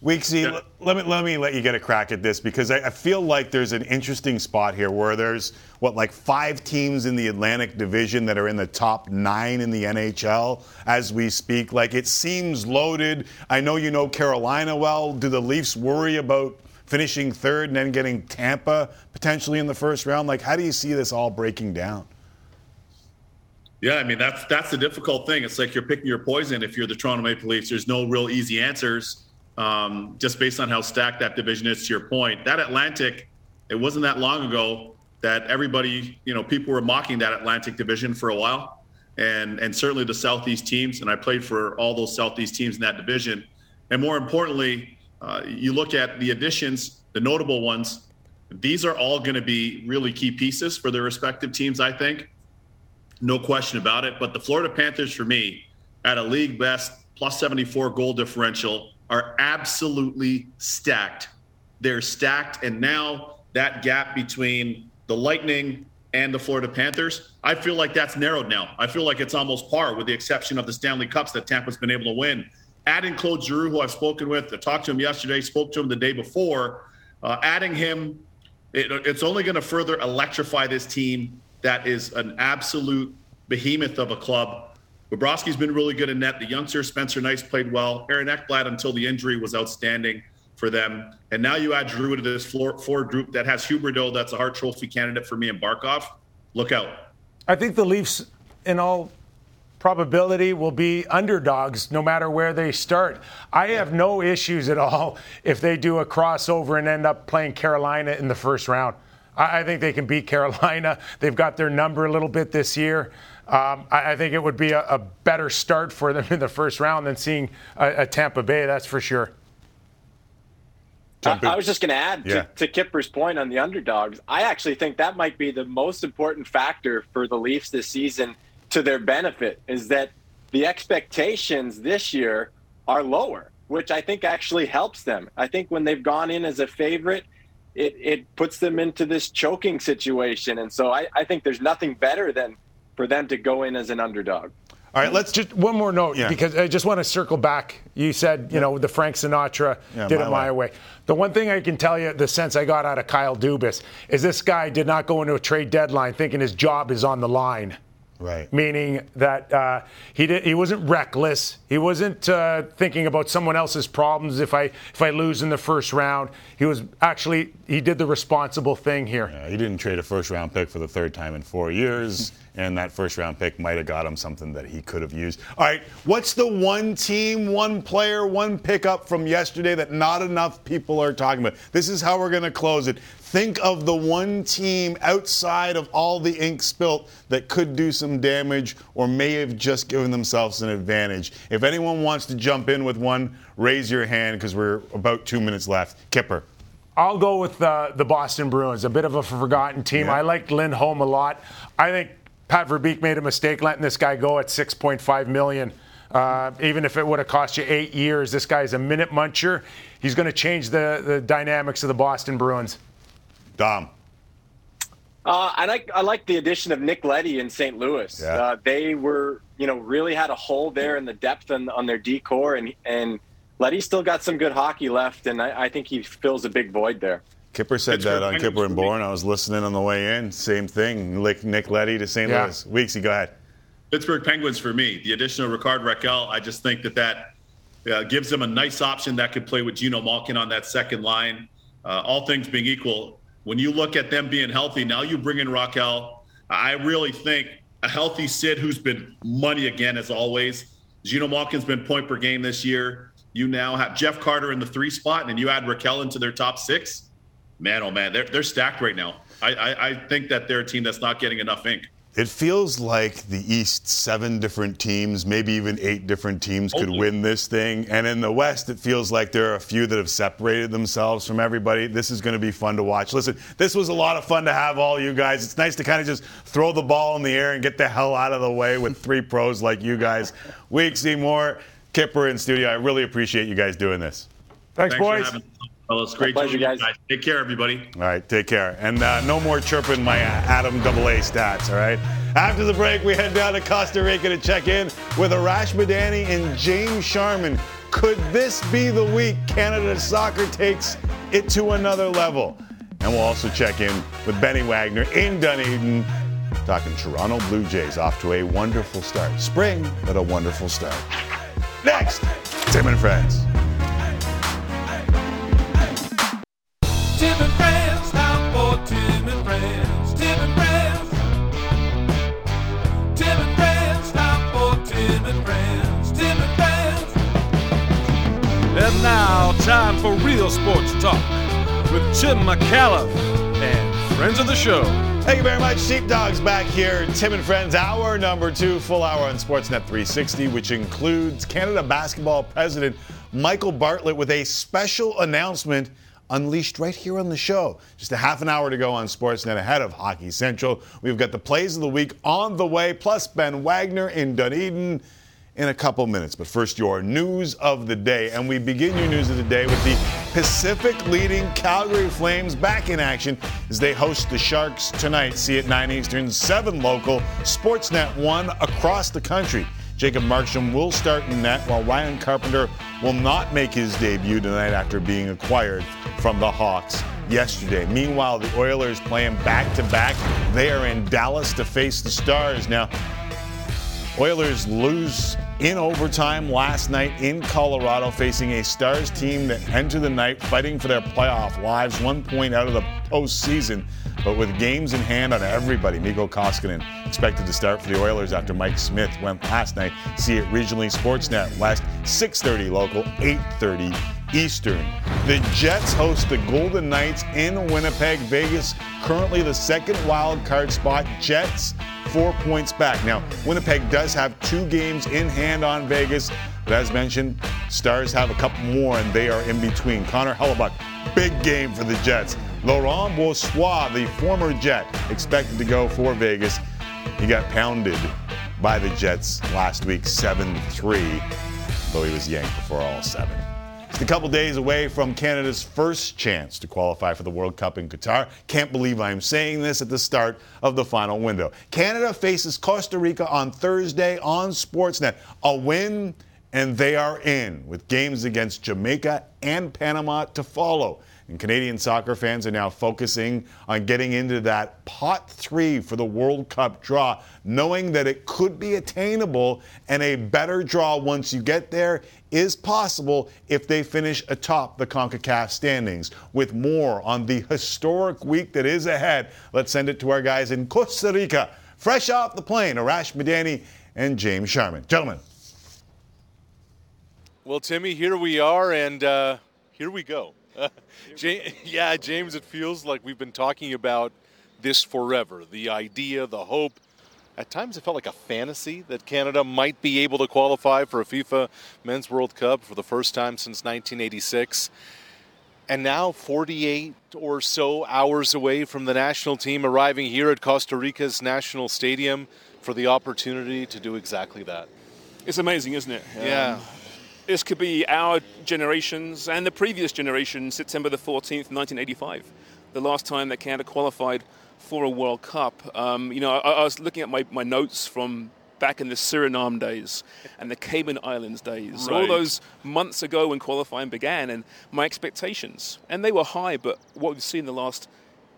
[SPEAKER 2] Weeksy, yeah. let me let me let you get a crack at this because I, I, feel like there's an interesting spot here where there's what like five teams in the Atlantic Division that are in the top nine in the NHL as we speak. Like it seems loaded. I know you know Carolina well. Do the Leafs worry about finishing third and then getting Tampa potentially in the first round? Like how do you see this all breaking down?
[SPEAKER 11] Yeah, I mean that's that's the difficult thing. It's like you're picking your poison if you're the Toronto Maple Leafs. There's no real easy answers um, just based on how stacked that division is. To your point, that Atlantic, it wasn't that long ago that everybody, you know, people were mocking that Atlantic division for a while, and and certainly the Southeast teams. And I played for all those Southeast teams in that division. And more importantly, uh, you look at the additions, the notable ones. These are all going to be really key pieces for their respective teams. I think, no question about it. But the Florida Panthers, for me, at a league best plus 74 goal differential are absolutely stacked. They're stacked, and now that gap between the Lightning and the Florida Panthers, I feel like that's narrowed now. I feel like it's almost par, with the exception of the Stanley Cups that Tampa's been able to win. Adding Claude Giroux, who I've spoken with, I talked to him yesterday, spoke to him the day before. Uh, adding him, it, it's only going to further electrify this team that is an absolute behemoth of a club Bobrovsky's been really good in net. The youngster Spencer Knight played well. Aaron Ekblad until the injury was outstanding for them. And now you add Drew to this forward group that has Huberdeau, that's a Hart Trophy candidate for me, and Barkov. Look out.
[SPEAKER 10] I think the Leafs, in all probability, will be underdogs no matter where they start. I have no issues at all if they do a crossover and end up playing Carolina in the first round. I think they can beat Carolina. They've got their number a little bit this year. Um, I, I, think it would be a, a, better start for them in the first round than seeing a, a Tampa Bay, that's for sure.
[SPEAKER 12] I, I was just going to add to, to Kipper's point on the underdogs. I actually think that might be the most important factor for the Leafs this season to their benefit is that the expectations this year are lower, which I think actually helps them. I think when they've gone in as a favorite, it, it puts them into this choking situation. And so I, I think there's nothing better than for them to go in as an underdog.
[SPEAKER 10] All right, let's just one more note yeah. because I just want to circle back. You said, you yeah. know, the Frank Sinatra yeah, did my it my way. way. The one thing I can tell you, the sense I got out of Kyle Dubas, is this guy did not go into a trade deadline thinking his job is on the line.
[SPEAKER 2] Right.
[SPEAKER 10] Meaning that uh, he did, he wasn't reckless. He wasn't uh, thinking about someone else's problems. If I if I lose in the first round, he was actually he did the responsible thing here.
[SPEAKER 2] Yeah, he didn't trade a first round pick for the third time in four years, and that first round pick might have got him something that he could have used. All right, what's the one team, one player, one pickup from yesterday that not enough people are talking about? This is how we're going to close it. Think of the one team outside of all the ink spilt that could do some damage or may have just given themselves an advantage. If anyone wants to jump in with one, raise your hand because we're about two minutes left. Kipper.
[SPEAKER 10] I'll go with uh, the Boston Bruins, a bit of a forgotten team. Yeah. I like Lindholm a lot. I think Pat Verbeek made a mistake letting this guy go at 6.5 million. Uh, even if it would have cost you eight years, this guy's a minute muncher. He's going to change the, the dynamics of the Boston Bruins.
[SPEAKER 2] Dom.
[SPEAKER 12] Uh, I like I like the addition of Nick Leddy in St. Louis. Yeah. Uh, they were you know really had a hole there in the depth on, on their decor, and and Leddy still got some good hockey left, and I, I think he fills a big void there.
[SPEAKER 2] Kipper said that on Kyper and Bourne. I was listening on the way in. Same thing. Nick Leddy to St. Yeah. Louis. Weeksy, go ahead.
[SPEAKER 11] Pittsburgh Penguins for me. The addition of Rickard Rakell, I just think that that uh, gives them a nice option that could play with Geno Malkin on that second line. Uh, all things being equal, when you look at them being healthy, now you bring in Rakell. I really think a healthy Sid, who's been money again as always. Geno Malkin's been point per game this year. You now have Jeff Carter in the three spot, and you add Rakell into their top six. Man, oh man, they're they're stacked right now. I, I, I think that they're a team that's not getting enough ink.
[SPEAKER 2] It feels like the East, seven different teams, maybe even eight different teams could win this thing. And in the West, it feels like there are a few that have separated themselves from everybody. This is going to be fun to watch. Listen, this was a lot of fun to have all you guys. It's nice to kind of just throw the ball in the air and get the hell out of the way with three pros like you guys. Week Seymour, Kipper in studio. I really appreciate you guys doing this.
[SPEAKER 10] Thanks, Thanks boys.
[SPEAKER 11] Well, it's great
[SPEAKER 12] pleasure,
[SPEAKER 11] joining you
[SPEAKER 12] guys.
[SPEAKER 11] Take care, everybody.
[SPEAKER 2] All right, take care. And uh, no more chirping my uh, Adam double A stats, all right? After the break, we head down to Costa Rica to check in with Arash Madani and James Sharman. Could this be the week Canada soccer takes it to another level? And we'll also check in with Benny Wagner in Dunedin, talking Toronto Blue Jays off to a wonderful start. Spring, but a wonderful start. Next, Tim and Friends.
[SPEAKER 1] Time for
[SPEAKER 13] real sports talk with Tim McCallum and friends of the show.
[SPEAKER 2] Thank you very much. Sheepdogs back here. Tim and Friends, hour number two, full hour on Sportsnet 360, which includes Canada basketball president Michael Bartlett with a special announcement unleashed right here on the show. Just a half an hour to go on Sportsnet ahead of Hockey Central. We've got the plays of the week on the way, plus Ben Wagner in Dunedin in a couple minutes. But first, your news of the day. And we begin your news of the day with the Pacific leading Calgary Flames back in action as they host the Sharks tonight. See at 9 Eastern, 7 local, Sportsnet 1 across the country. Jacob Markstrom will start in net, while Ryan Carpenter will not make his debut tonight after being acquired from the Hawks yesterday. Meanwhile, the Oilers playing back to back. They are in Dallas to face the Stars. Now, Oilers lose in overtime last night in Colorado, facing a Stars team that entered the night fighting for their playoff lives, one point out of the postseason. But with games in hand on everybody, Mikko Koskinen expected to start for the Oilers after Mike Smith went last night. See it regionally, Sportsnet West, 6:30 local, 8:30 Eastern. The Jets host the Golden Knights in Winnipeg, Vegas. Currently the second wild card spot. Jets four points back. Now, Winnipeg does have two games in hand on Vegas, but as mentioned, Stars have a couple more and they are in between. Connor Hellebuyck, big game for the Jets. Laurent Brossoit, the former Jet, expected to go for Vegas. He got pounded by the Jets last week, 7 3, though he was yanked before all seven. A couple days away from Canada's first chance to qualify for the World Cup in Qatar. Can't believe I'm saying this at the start of the final window. Canada faces Costa Rica on Thursday on Sportsnet. A win, and they are in, with games against Jamaica and Panama to follow. And Canadian soccer fans are now focusing on getting into that pot three for the World Cup draw, knowing that it could be attainable and a better draw once you get there is possible if they finish atop the CONCACAF standings. With more on the historic week that is ahead, let's send it to our guys in Costa Rica. Fresh off the plane, Arash Madani and James Sharman. Gentlemen.
[SPEAKER 14] Well, Timmy, here we are, and uh, here we go. Ja- yeah, James, it feels like we've been talking about this forever. The idea, the hope. At times, it felt like a fantasy that Canada might be able to qualify for a FIFA Men's World Cup for the first time since 1986. And now, 48 or so hours away from the national team arriving here at Costa Rica's National Stadium for the opportunity to do exactly that.
[SPEAKER 15] It's amazing, isn't it?
[SPEAKER 14] Yeah.
[SPEAKER 15] Um, this could be our generations and the previous generation, September the 14th, 1985, the last time that Canada qualified for a World Cup. Um, you know, I, I was looking at my, my notes from back in the Suriname days and the Cayman Islands days, all those months ago when qualifying began, and my expectations. And they were high, but what we've seen the last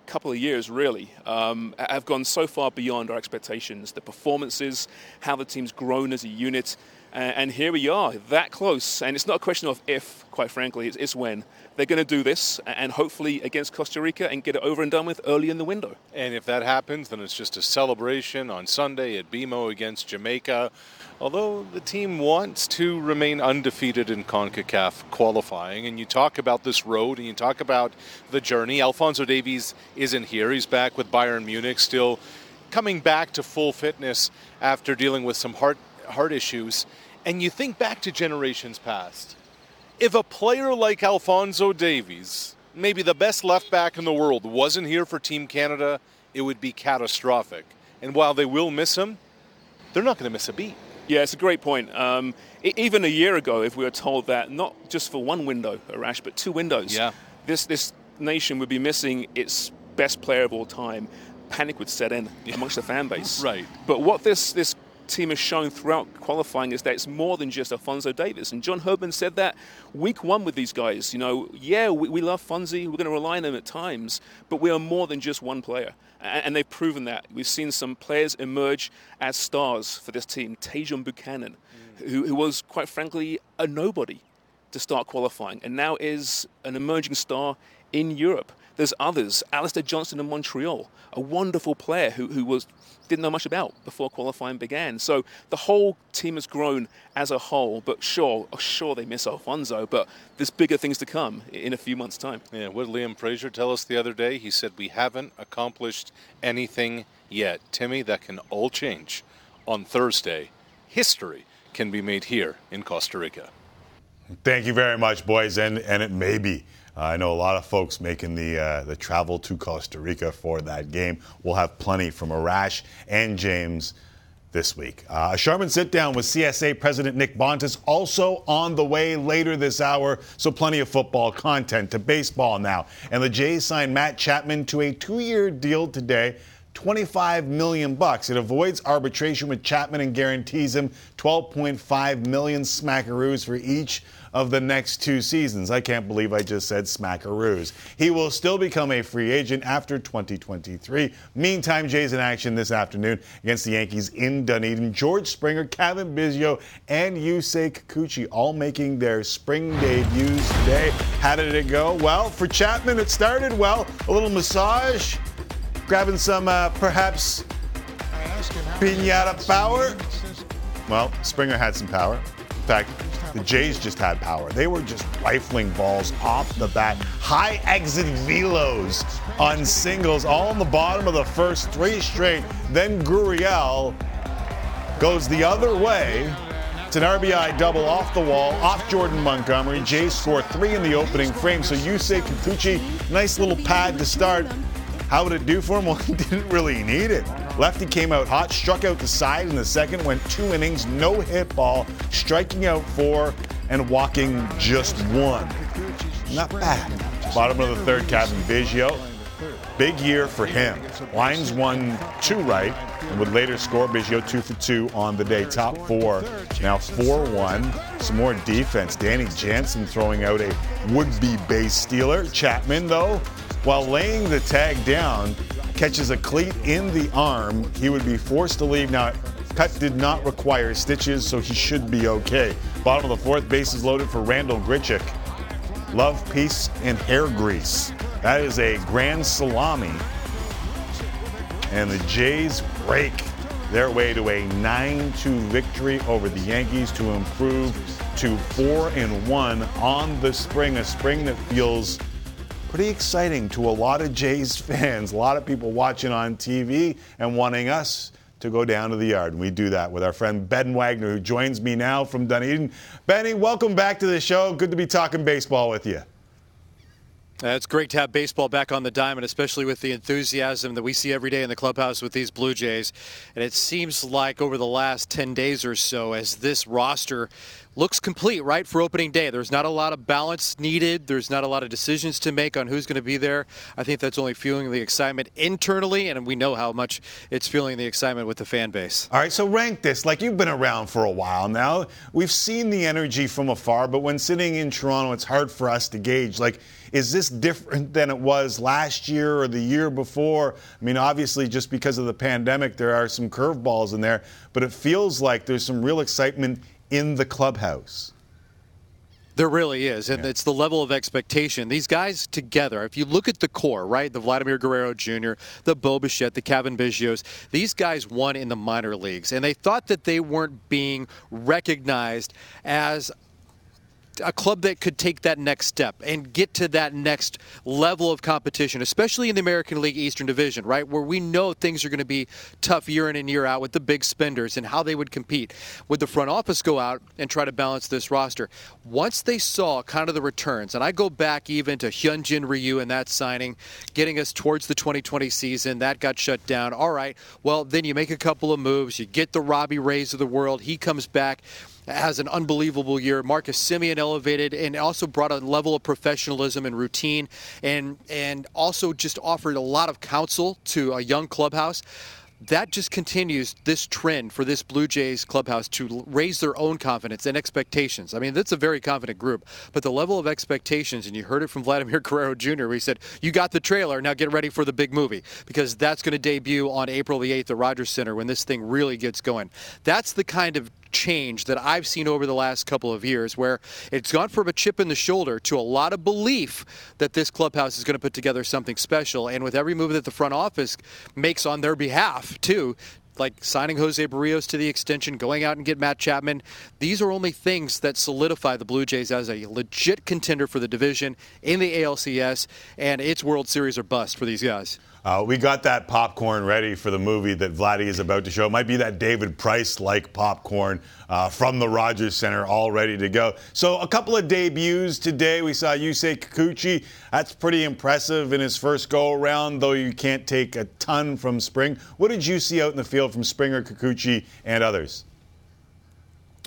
[SPEAKER 15] couple of years really um, have gone so far beyond our expectations. The performances, how the team's grown as a unit, and here we are, that close. And it's not a question of if, quite frankly, it's, it's when. They're going to do this, and hopefully against Costa Rica, and get it over and done with early in the window.
[SPEAKER 14] And if that happens, then it's just a celebration on Sunday at BMO against Jamaica. Although the team wants to remain undefeated in CONCACAF qualifying, and you talk about this road and you talk about the journey. Alphonso Davies isn't here. He's back with Bayern Munich, still coming back to full fitness after dealing with some heart, heart issues. And you think back to generations past. If a player like Alphonso Davies, maybe the best left back in the world, wasn't here for Team Canada, it would be catastrophic. And while they will miss him, they're not going to miss a beat.
[SPEAKER 15] Yeah, it's a great point. Um, even a year ago, if we were told that not just for one window, Arash, but two windows,
[SPEAKER 14] Yeah.
[SPEAKER 15] this this nation would be missing its best player of all time. Panic would set in amongst the fan base.
[SPEAKER 14] Right.
[SPEAKER 15] But what this this team has shown throughout qualifying is that it's more than just Alphonso Davies. And John Herdman said that week one with these guys. You know, yeah, we, we love Fonzie. We're going to rely on him at times, but we are more than just one player. And, and they've proven that. We've seen some players emerge as stars for this team. Tajon Buchanan, mm. who, who was, quite frankly, a nobody to start qualifying and now is an emerging star in Europe. There's others, Alistair Johnston in Montreal, a wonderful player who, who was didn't know much about before qualifying began. So the whole team has grown as a whole, but sure, sure they miss Alphonso, but there's bigger things to come in a few months' time.
[SPEAKER 14] Yeah, what did Liam Fraser tell us the other day? He said, We haven't accomplished anything yet. Timmy, that can all change on Thursday. History can be made here in Costa Rica.
[SPEAKER 2] Thank you very much, boys, and and it may be. Uh, I know a lot of folks making the uh, the travel to Costa Rica for that game. We'll have plenty from Arash and James this week. Uh, a Sharman sit down with CSA President Nick Bontis also on the way later this hour. So plenty of football content to baseball now. And the Jays signed Matt Chapman to a two-year deal today. 25 million bucks. It avoids arbitration with Chapman and guarantees him 12.5 million smackaroos for each of the next two seasons. I can't believe I just said smackaroos. He will still become a free agent after 2023. Meantime, Jays in action this afternoon against the Yankees in Dunedin. George Springer, Cavan Biggio, and Yusei Kikuchi all making their spring debuts today. How did it go? Well, for Chapman, it started well. A little massage, grabbing some uh, perhaps pinata power. Well, Springer had some power. In fact, the Jays just had power. They were just rifling balls off the bat. High exit velos on singles, all in the bottom of the first three straight. Then Gurriel goes the other way. It's an RBI double off the wall, off Jordan Montgomery. Jays score three in the opening frame. So Yusei Kikuchi, nice little pad to start. How would it do for him? Well, he didn't really need it. Lefty came out hot, struck out the side in the second, went two innings, no hit ball, striking out four and walking just one. Not bad. Bottom of the third, Cavan Biggio. Big year for him. Lines won two right and would later score Biggio two for two on the day. Top four, now 4 1. Some more defense. Danny Jansen throwing out a would be base stealer. Chapman, though, while laying the tag down, catches a cleat in the arm. He would be forced to leave. Now, cut did not require stitches, so he should be okay. Bottom of the fourth, bases loaded for Randall Grichuk. Love, peace, and hair grease. That is a grand salami. And the Jays break their way to a 9 2 victory over the Yankees to improve to 4 and 1 on the spring, a spring that feels pretty exciting to a lot of Jays fans. A lot of people watching on TV and wanting us to go down to the yard. And we do that with our friend Ben Wagner, who joins me now from Dunedin. Benny, welcome back to the show. Good to be talking baseball with you.
[SPEAKER 16] Uh, it's great to have baseball back on the diamond, especially with the enthusiasm that we see every day in the clubhouse with these Blue Jays. And it seems like over the last 10 days or so, as this roster looks complete, right, for opening day, there's not a lot of balance needed. There's not a lot of decisions to make on who's going to be there. I think that's only fueling the excitement internally, and we know how much it's fueling the excitement with the fan base.
[SPEAKER 2] All right, so rank this. Like you've been around for a while now. We've seen the energy from afar, but when sitting in Toronto, it's hard for us to gauge. Like, is this different than it was last year or the year before? I mean, obviously, just because of the pandemic, there are some curveballs in there, but it feels like there's some real excitement in the clubhouse.
[SPEAKER 16] There really is, and it's the level of expectation. These guys together, if you look at the core, right, the Vladimir Guerrero Jr., the Bo Bichette, the Cavan Biggios, these guys won in the minor leagues, and they thought that they weren't being recognized as a club that could take that next step and get to that next level of competition, especially in the American League Eastern Division, right? Where we know things are going to be tough year in and year out with the big spenders and how they would compete. Would the front office go out and try to balance this roster? Once they saw kind of the returns, and I go back even to Hyunjin Ryu and that signing, getting us towards the 2020 season, that got shut down. All right, well, then you make a couple of moves, you get the Robbie Rays of the world, he comes back has an unbelievable year. Marcus Semien elevated and also brought a level of professionalism and routine, and and also just offered a lot of counsel to a young clubhouse that just continues this trend for this Blue Jays clubhouse to raise their own confidence and expectations. I mean, that's a very confident group, but the level of expectations, and you heard it from Vladimir Guerrero Jr., where he said, You got the trailer, now get ready for the big movie, because that's going to debut on April the 8th at Rogers Center when this thing really gets going. That's the kind of change that I've seen over the last couple of years where it's gone from a chip in the shoulder to a lot of belief that this clubhouse is going to put together something special. And with every move that the front office makes on their behalf, too, like signing Jose Berrios to the extension, going out and get Matt Chapman. These are only things that solidify the Blue Jays as a legit contender for the division in the ALCS, and it's World Series or bust for these guys.
[SPEAKER 2] Uh, we got that popcorn ready for the movie that Vladdy is about to show. It might be that David Price like popcorn uh, from the Rogers Center, all ready to go. So, a couple of debuts today. We saw Yusei Kikuchi. That's pretty impressive in his first go around, though you can't take a ton from Spring. What did you see out in the field from Springer, Kikuchi, and others?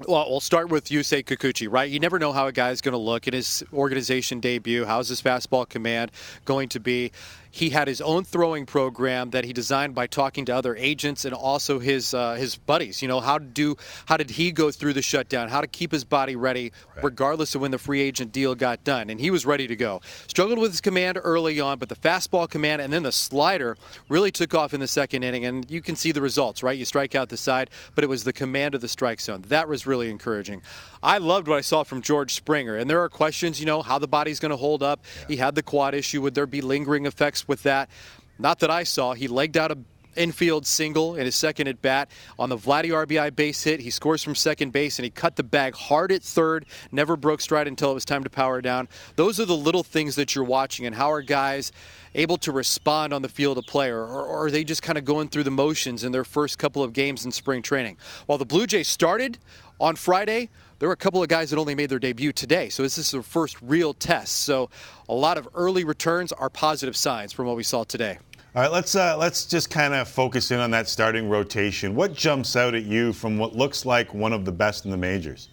[SPEAKER 16] Well, we'll start with Yusei Kikuchi, right? You never know how a guy is going to look in his organization debut. How's his fastball command going to be? He had his own throwing program that he designed by talking to other agents and also his uh, his buddies. You know how to do how did he go through the shutdown? How to keep his body ready, right. regardless of when the free agent deal got done. And he was ready to go. Struggled with his command early on, but the fastball command and then the slider really took off in the second inning. And you can see the results, right? You strike out the side, but it was the command of the strike zone that was really encouraging. I loved what I saw from George Springer. And there are questions, you know, how the body's going to hold up. Yeah. He had the quad issue. Would there be lingering effects with that? Not that I saw. He legged out a infield single in his second at bat on the Vladdy RBI base hit. He scores from second base and he cut the bag hard at third, never broke stride until it was time to power down. Those are the little things that you're watching and how are guys able to respond on the field of play or, or are they just kind of going through the motions in their first couple of games in spring training? While the Blue Jays started on Friday, there were a couple of guys that only made their debut today. So this is their first real test. So a lot of early returns are positive signs from what we saw today.
[SPEAKER 2] All right, let's uh, let's just kind of focus in on that starting rotation. What jumps out at you from what looks like one of the best in the majors?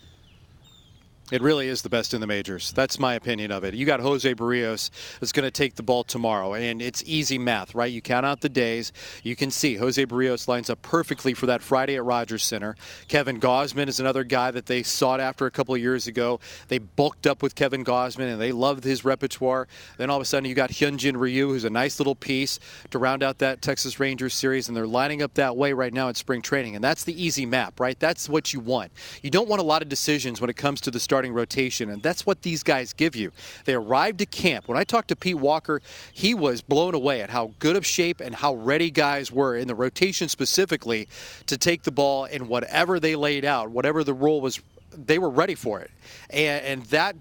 [SPEAKER 16] It really is the best in the majors. That's my opinion of it. You got Jose Berrios that's going to take the ball tomorrow, and it's easy math, right? You count out the days. You can see Jose Berrios lines up perfectly for that Friday at Rogers Center. Kevin Gausman is another guy that they sought after a couple of years ago. They bulked up with Kevin Gausman, and they loved his repertoire. Then all of a sudden, you got Hyunjin Ryu, who's a nice little piece to round out that Texas Rangers series, and they're lining up that way right now in spring training. And that's the easy map, right? That's what you want. You don't want a lot of decisions when it comes to the start starting rotation, and that's what these guys give you. They arrived to camp. When I talked to Pete Walker, he was blown away at how good of shape and how ready guys were in the rotation specifically to take the ball and whatever they laid out, whatever the role was, they were ready for it. And, and that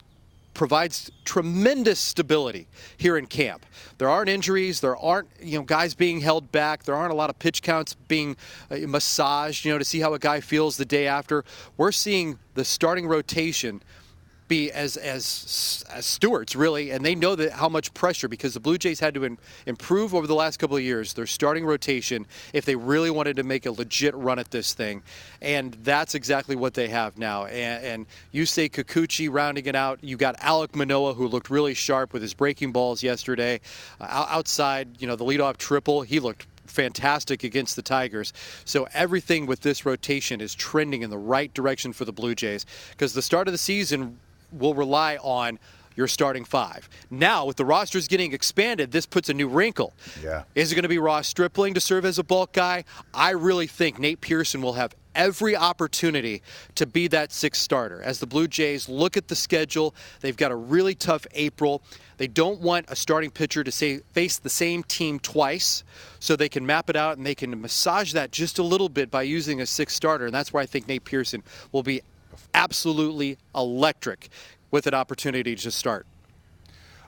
[SPEAKER 16] provides tremendous stability here in camp. There aren't injuries, there aren't you know guys being held back, there aren't a lot of pitch counts being uh, massaged, you know, to see how a guy feels the day after. We're seeing the starting rotation be as as, as stewards really, and they know that how much pressure because the Blue Jays had to in, improve over the last couple of years their starting rotation if they really wanted to make a legit run at this thing, and that's exactly what they have now. And, and Yusei Kikuchi rounding it out. You got Alek Manoah who looked really sharp with his breaking balls yesterday. Uh, outside, you know, the leadoff triple, he looked fantastic against the Tigers. So everything with this rotation is trending in the right direction for the Blue Jays because the start of the season will rely on your starting five. Now, with the rosters getting expanded, this puts a new wrinkle.
[SPEAKER 2] Yeah.
[SPEAKER 16] Is it going to be Ross Stripling to serve as a bulk guy? I really think Nate Pearson will have every opportunity to be that sixth starter. As the Blue Jays look at the schedule, they've got a really tough April. They don't want a starting pitcher to say, face the same team twice, so they can map it out and they can massage that just a little bit by using a sixth starter. And that's where I think Nate Pearson will be absolutely electric with an opportunity to start.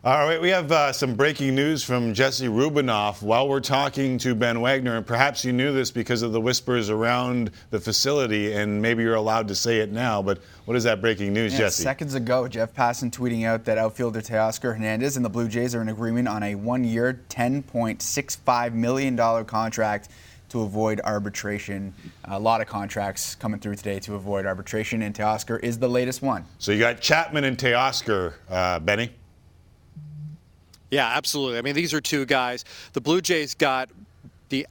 [SPEAKER 2] All right, we have uh, some breaking news from Jesse Rubinoff while we're talking to Ben Wagner, and perhaps you knew this because of the whispers around the facility, and maybe you're allowed to say it now. But what is that breaking news,
[SPEAKER 3] yeah,
[SPEAKER 2] Jesse?
[SPEAKER 3] Seconds ago, Jeff Passan tweeting out that outfielder Teoscar Hernandez and the Blue Jays are in agreement on a one-year, $10.65 million contract to avoid arbitration. A lot of contracts coming through today to avoid arbitration, and Teoscar is the latest one.
[SPEAKER 2] So you got Chapman and Teoscar, uh, Benny.
[SPEAKER 16] Yeah, absolutely. I mean, these are two guys. The Blue Jays got the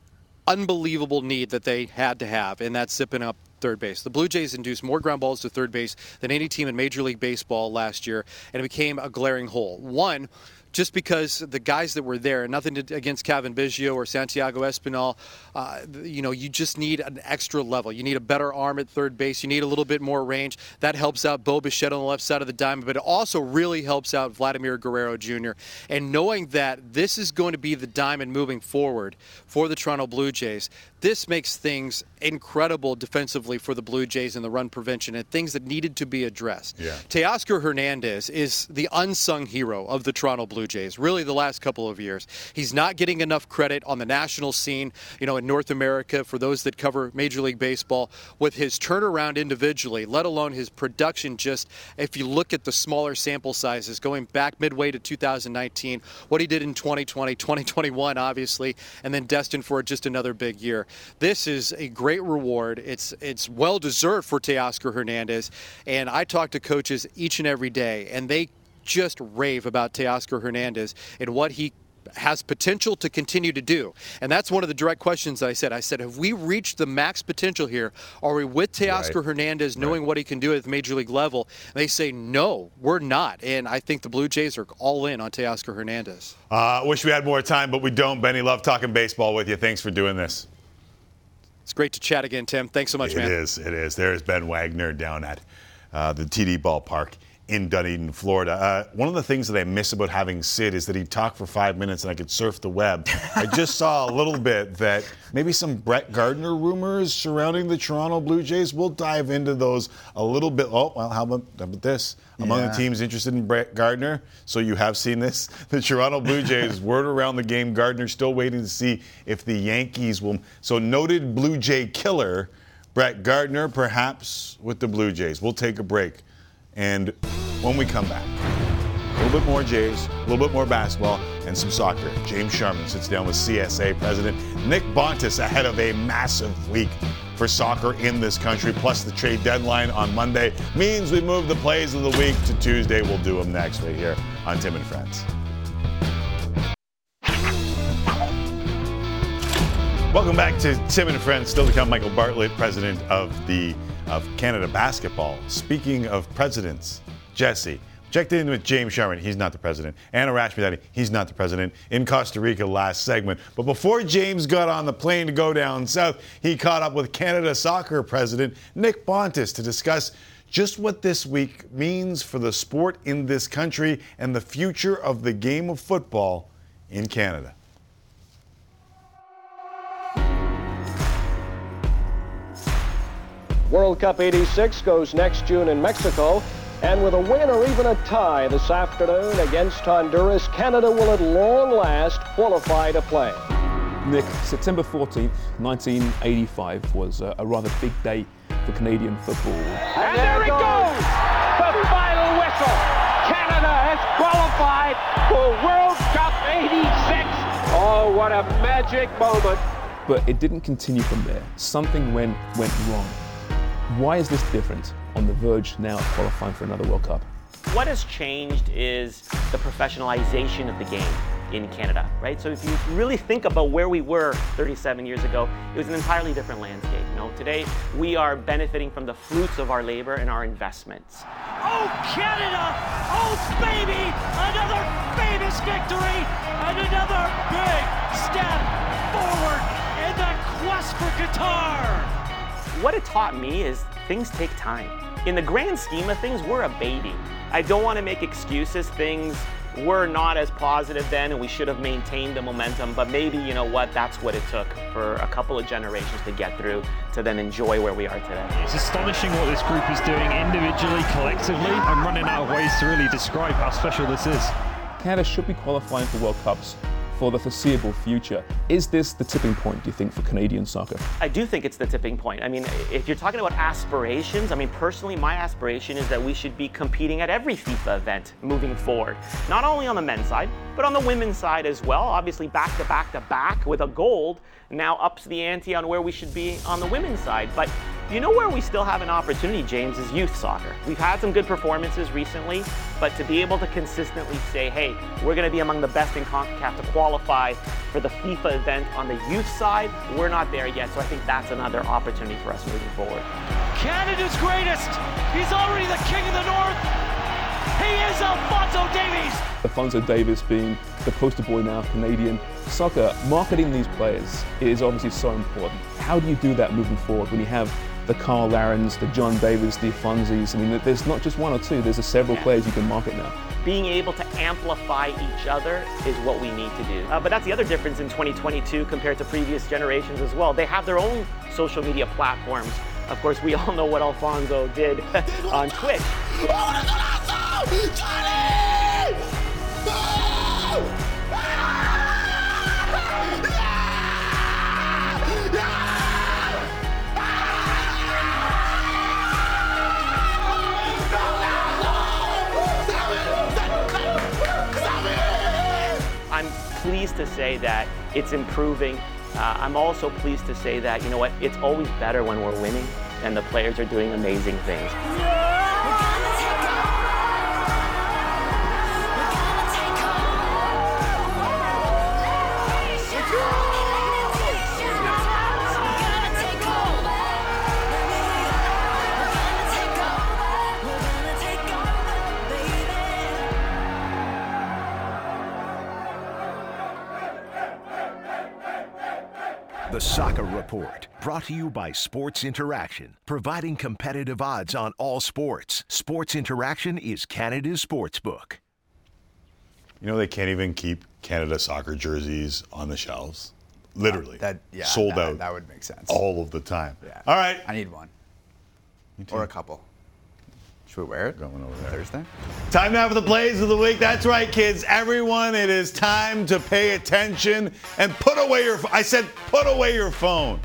[SPEAKER 16] unbelievable need that they had to have, and that's zipping up third base. The Blue Jays induced more ground balls to third base than any team in Major League Baseball last year, and it became a glaring hole. One, just because the guys that were there, nothing to, against Cavan Biggio or Santiago Espinal, uh, you know, you just need an extra level. You need a better arm at third base. You need a little bit more range. That helps out Bo Bichette on the left side of the diamond, but it also really helps out Vladimir Guerrero Jr. And knowing that this is going to be the diamond moving forward for the Toronto Blue Jays, this makes things incredible defensively for the Blue Jays in the run prevention and things that needed to be addressed.
[SPEAKER 2] Yeah.
[SPEAKER 16] Teoscar Hernandez is the unsung hero of the Toronto Blue Jays, really the last couple of years. He's not getting enough credit on the national scene, you know, in North America for those that cover Major League Baseball with his turnaround individually, let alone his production just if you look at the smaller sample sizes going back midway to 2019, what he did in 2020, 2021 obviously, and then destined for just another big year. This is a great reward. It's it's well deserved for Teoscar Hernandez, and I talk to coaches each and every day, and they just rave about Teoscar Hernandez and what he has potential to continue to do. And that's one of the direct questions I said. I said, have we reached the max potential here? Are we with Teoscar
[SPEAKER 2] Right.
[SPEAKER 16] Hernandez knowing what he can do at the major league level? And they say, no, we're not. And I think the Blue Jays are all in on Teoscar Hernandez.
[SPEAKER 2] Uh, wish we had more time, but we don't. Benny, love talking baseball with you. Thanks for doing this.
[SPEAKER 16] It's great to chat again, Tim. Thanks so much,
[SPEAKER 2] It
[SPEAKER 16] man.
[SPEAKER 2] is. It is. There's Ben Wagner down at uh, the TD ballpark in Dunedin, Florida. Uh, one of the things that I miss about having Sid is that he'd talk for five minutes and I could surf the web. I just saw a little bit that maybe some Brett Gardner rumors surrounding the Toronto Blue Jays. We'll dive into those a little bit. Oh, well, how about, how about this? Among
[SPEAKER 3] Yeah.
[SPEAKER 2] the teams interested in Brett Gardner, so you have seen this. The Toronto Blue Jays, word around the game, Gardner still waiting to see if the Yankees will. So, noted Blue Jay killer, Brett Gardner, perhaps with the Blue Jays. We'll take a break. And when we come back, a little bit more Jays, a little bit more basketball, and some soccer. James Sharman sits down with CSA President Nick Bontis ahead of a massive week for soccer in this country. Plus, the trade deadline on Monday means we move the plays of the week to Tuesday. We'll do them next right here on Tim and Friends. Welcome back to Tim and Friends. Still to come, Michael Bartlett, president of the of Canada Basketball. Speaking of presidents, Jesse checked in with James Sharman. He's not the president. Anna Rashmidati. He's not the president. In Costa Rica last segment. But before James got on the plane to go down south, he caught up with Canada Soccer President Nick Bontis to discuss just what this week means for the sport in this country and the future of the game of football in Canada.
[SPEAKER 17] World Cup 86 goes next June in Mexico. And with a win or even a tie this afternoon against Honduras, Canada will at long last qualify to play.
[SPEAKER 18] Nick, September 14th, 1985 was a, a rather big day for Canadian football.
[SPEAKER 9] And there it goes! The final whistle! Canada has qualified for World Cup 86! Oh, what a magic moment!
[SPEAKER 18] But it didn't continue from there. Something went, went wrong. Why is this different on the verge now of qualifying for another World Cup?
[SPEAKER 19] What has changed is the professionalization of the game in Canada, right? So if you really think about where we were 37 years ago, it was an entirely different landscape. You know, today we are benefiting from the fruits of our labor and our investments.
[SPEAKER 20] Oh, Canada! Oh, baby! Another famous victory and another big step forward in the quest for Qatar!
[SPEAKER 19] What it taught me is things take time. In the grand scheme of things, we're a baby. I don't want to make excuses. Things were not as positive then, and we should have maintained the momentum. But maybe, you know what, that's what it took for a couple of generations to get through to then enjoy where we are today.
[SPEAKER 21] It's astonishing what this group is doing individually, collectively. I'm running out of ways to really describe how special this is.
[SPEAKER 18] Canada should be qualifying for World Cups for the foreseeable future. Is this the tipping point, do you think, for Canadian soccer?
[SPEAKER 19] I do think it's the tipping point. I mean, if you're talking about aspirations, I mean, personally, my aspiration is that we should be competing at every FIFA event moving forward. Not only on the men's side, but on the women's side as well. Obviously, back to back to back with a gold now ups the ante on where we should be on the women's side. But you know where we still have an opportunity, James, is youth soccer. We've had some good performances recently, but to be able to consistently say, hey, we're going to be among the best in CONCACAF to qualify for the FIFA event on the youth side, we're not there yet. So I think that's another opportunity for us moving forward.
[SPEAKER 20] Canada's greatest. He's already the king of the North. He Alphonso Davies.
[SPEAKER 18] Alphonso Davies being the poster boy now of Canadian soccer, marketing these players is obviously so important. How do you do that moving forward when you have the Cyle Larins, the John Davis, the Alphonsos? I mean, there's not just one or two, there's several players you can market now.
[SPEAKER 19] Being able to amplify each other is what we need to do. Uh, but that's the other difference in 2022 compared to previous generations as well. They have their own social media platforms. Of course, we all know what Alphonso did on Twitch. Pleased to say that it's improving. Uh, I'm also pleased to say that, you know what, it's always better when we're winning and the players are doing amazing things.
[SPEAKER 22] Report, brought to you by Sports Interaction, providing competitive odds on all sports. Sports Interaction is Canada's sportsbook.
[SPEAKER 2] You know they can't even keep Canada soccer jerseys on the shelves. Literally,
[SPEAKER 3] that yeah,
[SPEAKER 2] sold
[SPEAKER 3] that,
[SPEAKER 2] out.
[SPEAKER 3] That would make sense.
[SPEAKER 2] all of the time.
[SPEAKER 3] Yeah.
[SPEAKER 2] All right,
[SPEAKER 3] I need one. Or a couple. Should we wear it?
[SPEAKER 2] Going over there.
[SPEAKER 3] Thursday.
[SPEAKER 2] Time now for the plays of the week. That's right, kids. Everyone, it is time to pay attention and put away your. I said, put away your phone.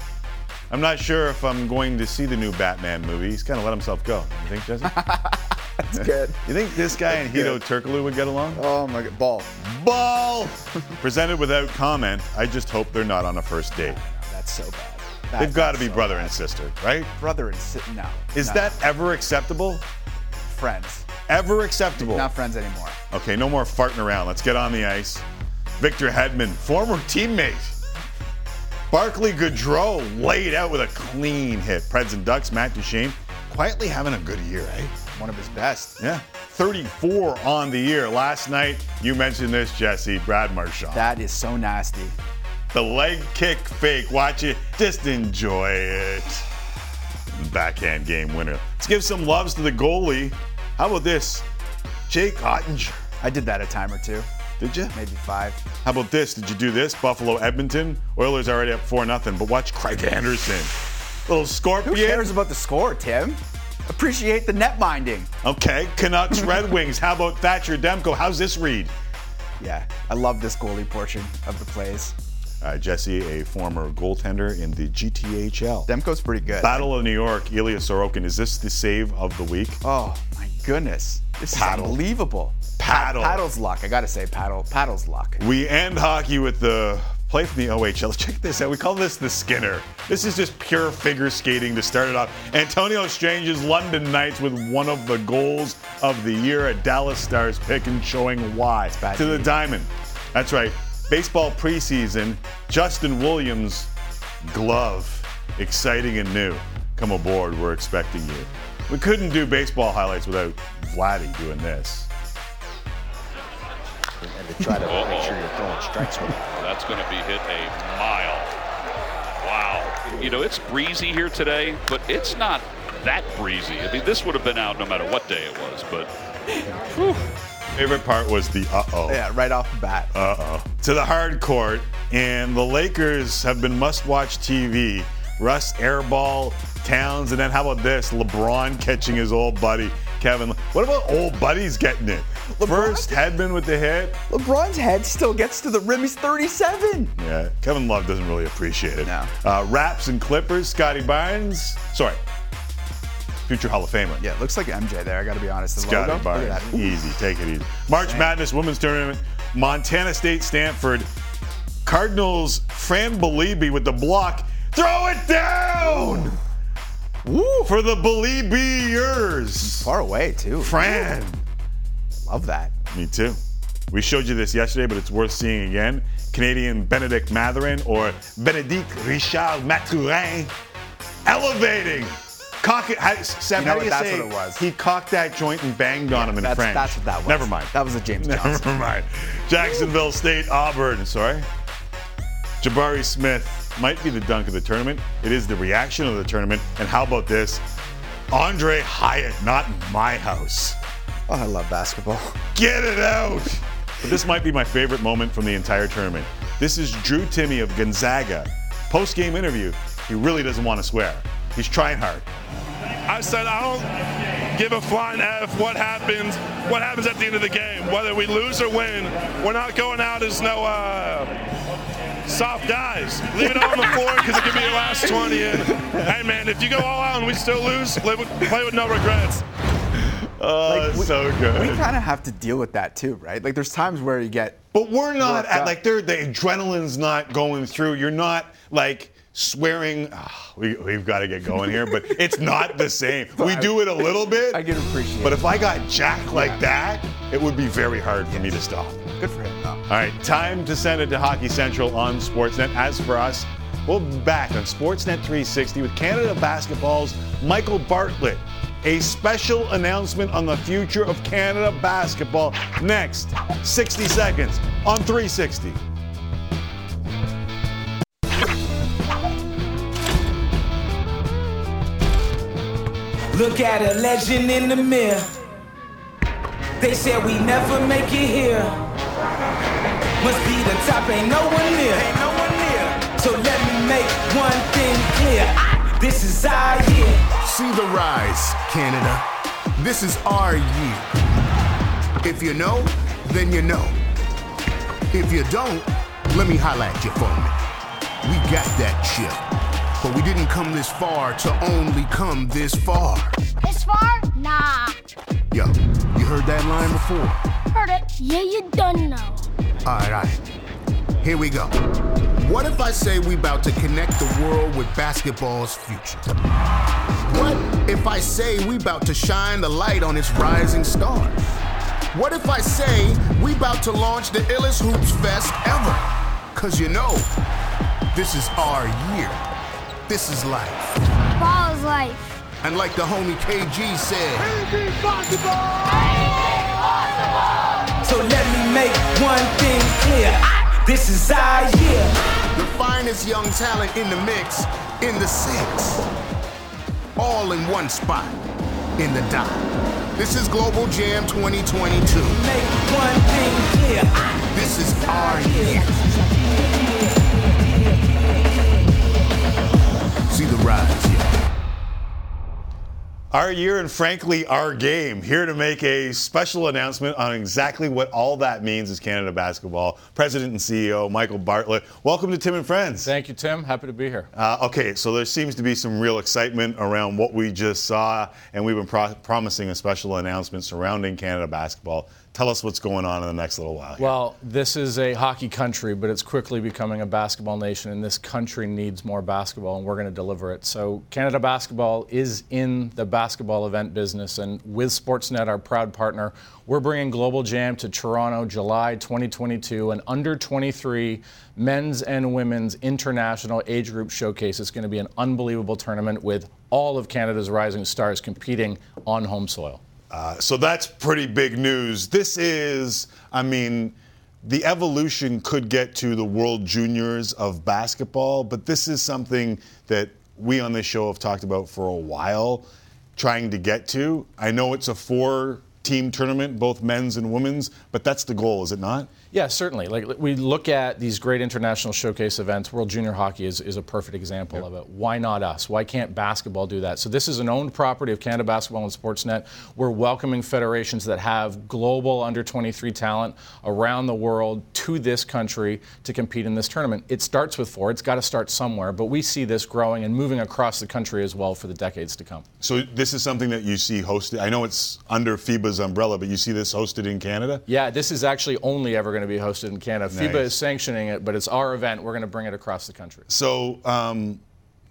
[SPEAKER 2] I'm not sure if I'm going to see the new Batman movie. He's kind of let himself go. You think, Jesse?
[SPEAKER 3] That's good.
[SPEAKER 2] You think this guy and Hedo Turkoglu would get along?
[SPEAKER 3] Oh my god, ball.
[SPEAKER 2] Ball. Presented without comment. I just hope they're not on a first date.
[SPEAKER 3] That's so bad.
[SPEAKER 2] They've got to be
[SPEAKER 3] so
[SPEAKER 2] brother
[SPEAKER 3] bad.
[SPEAKER 2] and sister, right?
[SPEAKER 3] Brother and sister. No.
[SPEAKER 2] Is
[SPEAKER 3] no.
[SPEAKER 2] that ever acceptable?
[SPEAKER 3] Friends?
[SPEAKER 2] Ever acceptable?
[SPEAKER 3] Not friends anymore.
[SPEAKER 2] Okay, no more farting around. Let's get on the ice. Victor Hedman, former teammate. Barclay Goodrow laid out with a clean hit. Preds and Ducks, Matt Duchene, quietly having a good year, eh?
[SPEAKER 3] One of his best.
[SPEAKER 2] Yeah. 34 on the year. Last night, you mentioned this, Jesse, Brad Marchand.
[SPEAKER 3] That is so nasty.
[SPEAKER 2] The leg kick fake. Watch it. Just enjoy it. Backhand game winner. Let's give some loves to the goalie. How about this? Jake Oettinger.
[SPEAKER 3] I did that a time or two.
[SPEAKER 2] Did you?
[SPEAKER 3] Maybe five.
[SPEAKER 2] How about this? Did you do this? Buffalo Edmonton. Oilers already up 4 nothing. But watch Craig Anderson. Little scorpion.
[SPEAKER 3] Who cares about the score, Tim? Appreciate the net minding.
[SPEAKER 2] Okay. Canucks Red Wings. How about Thatcher Demko? How's this read?
[SPEAKER 3] Yeah, I love this goalie portion of the plays.
[SPEAKER 2] Uh, Jesse, a former goaltender in the GTHL.
[SPEAKER 3] Demko's pretty good.
[SPEAKER 2] Battle of New York, Ilya Sorokin. Is this the save of the week?
[SPEAKER 3] Oh my goodness, this
[SPEAKER 2] Paddle.
[SPEAKER 3] is unbelievable.
[SPEAKER 2] Paddle.
[SPEAKER 3] Paddle's luck. I gotta say, paddle. Paddle's luck.
[SPEAKER 2] We end hockey with the play from the OHL. Check this out. We call this the Skinner. This is just pure figure skating to start it off. Antonio Stranges London Knights with one of the goals of the year, a Dallas Stars pick and showing why.
[SPEAKER 3] bad
[SPEAKER 2] To the diamond. That's right. Baseball preseason, Justin Williams glove. Exciting and new. Come aboard. We're expecting you. We couldn't do baseball highlights without Vladdy doing this.
[SPEAKER 23] and to try to make sure you're throwing strikes with it.
[SPEAKER 24] That's going to be hit a mile. Wow. You know, it's breezy here today, but it's not that breezy. I mean, this would have been out no matter what day it was, but
[SPEAKER 2] Favorite part was the uh oh.
[SPEAKER 3] Yeah, right off the bat.
[SPEAKER 2] Uh oh. To the hard court, and the Lakers have been must watch TV. Russ airball, Towns, and then how about this? LeBron catching his old buddy Kevin. What about old buddies getting it? First Hedman with the hit.
[SPEAKER 3] LeBron's head still gets to the rim. He's 37.
[SPEAKER 2] Yeah, Kevin Love doesn't really appreciate it.
[SPEAKER 3] No.
[SPEAKER 2] Uh, Raps and Clippers, Scottie Barnes. Sorry. Future Hall of Famer.
[SPEAKER 3] Yeah, it looks like MJ there. I got to be honest. The
[SPEAKER 2] Scottie
[SPEAKER 3] logo,
[SPEAKER 2] Barnes. Easy, take it easy. March Madness Women's Tournament, Montana State, Stanford. Cardinals, Fran Belibi with the block. Throw it down! Woo! For the Beliebers.
[SPEAKER 3] Far away too.
[SPEAKER 2] Fran.
[SPEAKER 3] Love that.
[SPEAKER 2] Me too. We showed you this yesterday, but it's worth seeing again. Canadian Bennedict Mathurin or Bennedict Richard Mathurin elevating. Cock it. How, Sam,
[SPEAKER 3] You know
[SPEAKER 2] how do you
[SPEAKER 3] That's
[SPEAKER 2] say
[SPEAKER 3] what it was.
[SPEAKER 2] He cocked that joint and banged on him in
[SPEAKER 3] That's,
[SPEAKER 2] French.
[SPEAKER 3] that's what that was.
[SPEAKER 2] Never mind.
[SPEAKER 3] That was a James
[SPEAKER 2] Never
[SPEAKER 3] Johnson.
[SPEAKER 2] mind. Jacksonville State, Auburn. Sorry. Jabari Smith might be the dunk of the tournament. It is the reaction of the tournament. And how about this? Andre Hyatt, not in my house.
[SPEAKER 3] Oh, I love basketball.
[SPEAKER 2] Get it out! But this might be my favorite moment from the entire tournament. This is Drew Timme of Gonzaga. Post game interview, he really doesn't want to swear. He's trying hard.
[SPEAKER 25] I said I don't give a flying F what happens what happens at the end of the game. Whether we lose or win, we're not going out as no uh, soft guys. Leave it on the floor because it could be your last 20. And hey man, if you go all out and we still lose, with, play with no regrets.
[SPEAKER 2] Oh,
[SPEAKER 3] we,
[SPEAKER 2] so good.
[SPEAKER 3] We kind of have to deal with that too, right? Like there's times where you get.
[SPEAKER 2] But we're not at like the adrenaline's not going through. You're not like swearing. ah, we, we've got to get going here, but it's not the same. We do it a little bit.
[SPEAKER 3] I can appreciate.
[SPEAKER 2] But if I got jacked like that, it would be very hard for me to stop.
[SPEAKER 3] Good for him. though.
[SPEAKER 2] All right, time to send it to Hockey Central on Sportsnet. As for us, we'll be back on Sportsnet 360 with Canada Basketball's Michael Bartlett. A special announcement on the future of Canada basketball next 60 seconds on 360.
[SPEAKER 26] Look at a legend in the mirror. They said we never make it here. Must be the top, ain't no one near. Ain't no one near. So let me make one thing clear. This is our year.
[SPEAKER 27] See the rise, Canada. This is our year. If you know, then you know. If you don't, let me highlight you for me. We got that chip. But we didn't come this far to only come this far.
[SPEAKER 28] This far? Nah.
[SPEAKER 27] Yo, you heard that line before?
[SPEAKER 28] Heard it. Yeah, you done know.
[SPEAKER 27] Alright, alright. Here we go. What if I say we about to connect the world with basketball's future? What if I say we about to shine the light on its rising stars? What if I say we about to launch the illest hoops fest ever? Cause you know, this is our year. This is life.
[SPEAKER 28] Ball is life.
[SPEAKER 27] And like the homie KG said,
[SPEAKER 26] So let me make one thing clear. This is our year.
[SPEAKER 27] the finest young talent in the mix, in the six. All in one spot, in the dot. This is Global Jam 2022.
[SPEAKER 26] Make one thing clear.
[SPEAKER 27] This is our year. See the rise, yeah.
[SPEAKER 2] Our year and frankly, our game. Here to make a special announcement on exactly what all that means is Canada basketball. President and CEO Michael Bartlett. Welcome to Tim and Friends.
[SPEAKER 29] Thank you, Tim. Happy to be here.
[SPEAKER 2] Uh, okay, so there seems to be some real excitement around what we just saw, and we've been pro- promising a special announcement surrounding Canada basketball. Tell us what's going on in the next little while.
[SPEAKER 29] Well, this is a hockey country, but it's quickly becoming a basketball nation, and this country needs more basketball, and we're going to deliver it. So, Canada Basketball is in the basketball event business, and with Sportsnet, our proud partner, we're bringing Global Jam to Toronto, July 2022, an under 23 men's and women's international age group showcase. It's going to be an unbelievable tournament with all of Canada's rising stars competing on home soil.
[SPEAKER 2] Uh, so that's pretty big news. This is, I mean, the evolution could get to the World Juniors of basketball, but this is something that we on this show have talked about for a while, trying to get to. I know it's a four team tournament, both men's and women's, but that's the goal, is it not?
[SPEAKER 29] Yeah, certainly. Like we look at these great international showcase events. World Junior Hockey is, is a perfect example of it. Why not us? Why can't basketball do that? So this is an owned property of Canada Basketball and Sportsnet. We're welcoming federations that have global under 23 talent around the world to this country to compete in this tournament. It starts with four. It's got to start somewhere, but we see this growing and moving across the country as well for the decades to come.
[SPEAKER 2] So this is something that you see hosted. I know it's under FIBA's umbrella, but you see this hosted in Canada.
[SPEAKER 29] Yeah, this is actually only ever going to be hosted in Canada.
[SPEAKER 2] Nice.
[SPEAKER 29] FIBA is sanctioning it, but it's our event. We're going to bring it across the country.
[SPEAKER 2] So um,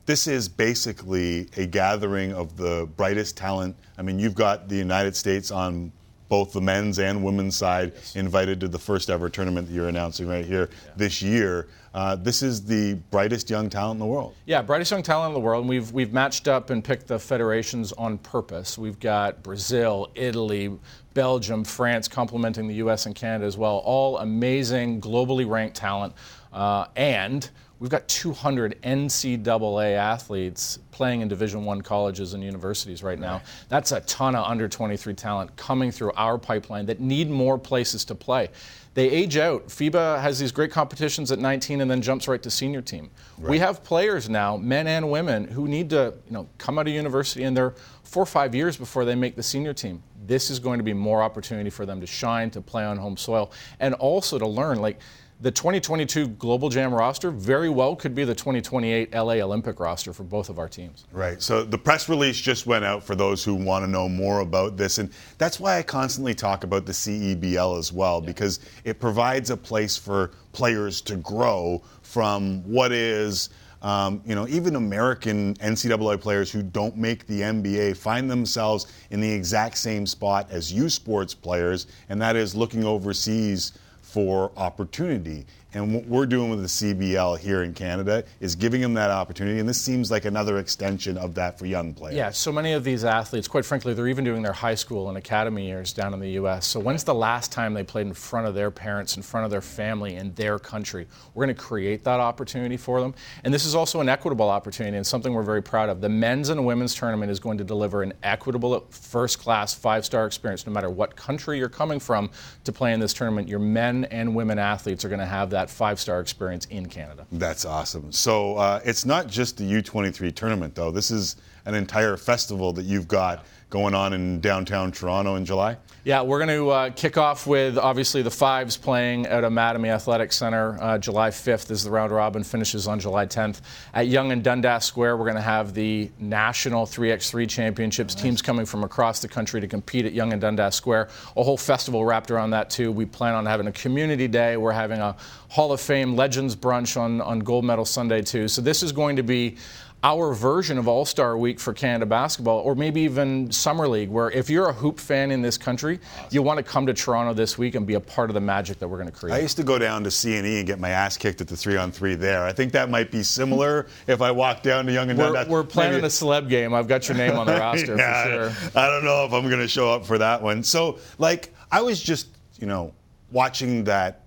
[SPEAKER 2] this is basically a gathering of the brightest talent. I mean, you've got the United States on both the men's and women's side invited to the first ever tournament that you're announcing right here this year. Uh, this is the brightest young talent in the world.
[SPEAKER 29] Yeah, brightest young talent in the world. And we've we've matched up and picked the federations on purpose. We've got Brazil, Italy, Belgium, France complementing the U.S. and Canada as well. All amazing, globally ranked talent, uh, and we've got 200 NCAA athletes playing in Division One colleges and universities right now. That's a ton of under 23 talent coming through our pipeline that need more places to play. They age out. FIBA has these great competitions at 19 and then jumps right to senior team. We have players now, men and women, who need to, you know, come out of university and they're four or five years before they make the senior team. This is going to be more opportunity for them to shine, to play on home soil, and also to learn. Like the 2022 Global Jam roster very well could be the 2028 LA Olympic roster for both of our teams.
[SPEAKER 2] Right. So the press release just went out for those who want to know more about this. And that's why I constantly talk about the CEBL as well, because it provides a place for players to grow from what is. Um, you know, even American NCAA players who don't make the NBA find themselves in the exact same spot as U Sports players, and that is looking overseas for opportunity. And what we're doing with the CBL here in Canada is giving them that opportunity, and this seems like another extension of that for young players.
[SPEAKER 29] Yeah, so many of these athletes, quite frankly, they're even doing their high school and academy years down in the U.S. So when's the last time they played in front of their parents, in front of their family, in their country? We're going to create that opportunity for them. And this is also an equitable opportunity and something we're very proud of. The men's and women's tournament is going to deliver an equitable, first class, five star experience no matter what country you're coming from to play in this tournament. Your men and women athletes are going to have that five star experience in Canada.
[SPEAKER 2] That's awesome. So uh, it's not just the U23 tournament, though. This is an entire festival that you've got going on in downtown Toronto in July.
[SPEAKER 29] Yeah, we're going to uh, kick off with obviously the Fives playing at Mattamy Athletic Center uh, July 5th as the round robin finishes on July 10th. At Yonge and Dundas Square, we're going to have the national 3x3 championships. Teams coming from across the country to compete at Yonge and Dundas Square. A whole festival wrapped around that too. We plan on having a community day. We're having a Hall of Fame Legends brunch on on Gold Medal Sunday too. So this is going to be our version of All Star Week for Canada basketball, or maybe even Summer League, where if you're a hoop fan in this country, you want to come to Toronto this week and be a part of the magic that we're going to create.
[SPEAKER 2] I used to go down to CNE and get my ass kicked at the three on three there. I think that might be similar if I walk down to Yonge and
[SPEAKER 29] we're,
[SPEAKER 2] Dundas.
[SPEAKER 29] we're planning
[SPEAKER 2] Maybe-
[SPEAKER 29] a celeb game. I've got your name on the roster
[SPEAKER 2] Yeah,
[SPEAKER 29] for sure.
[SPEAKER 2] I don't know if I'm going to show up for that one. So, like, I was just, you know, watching that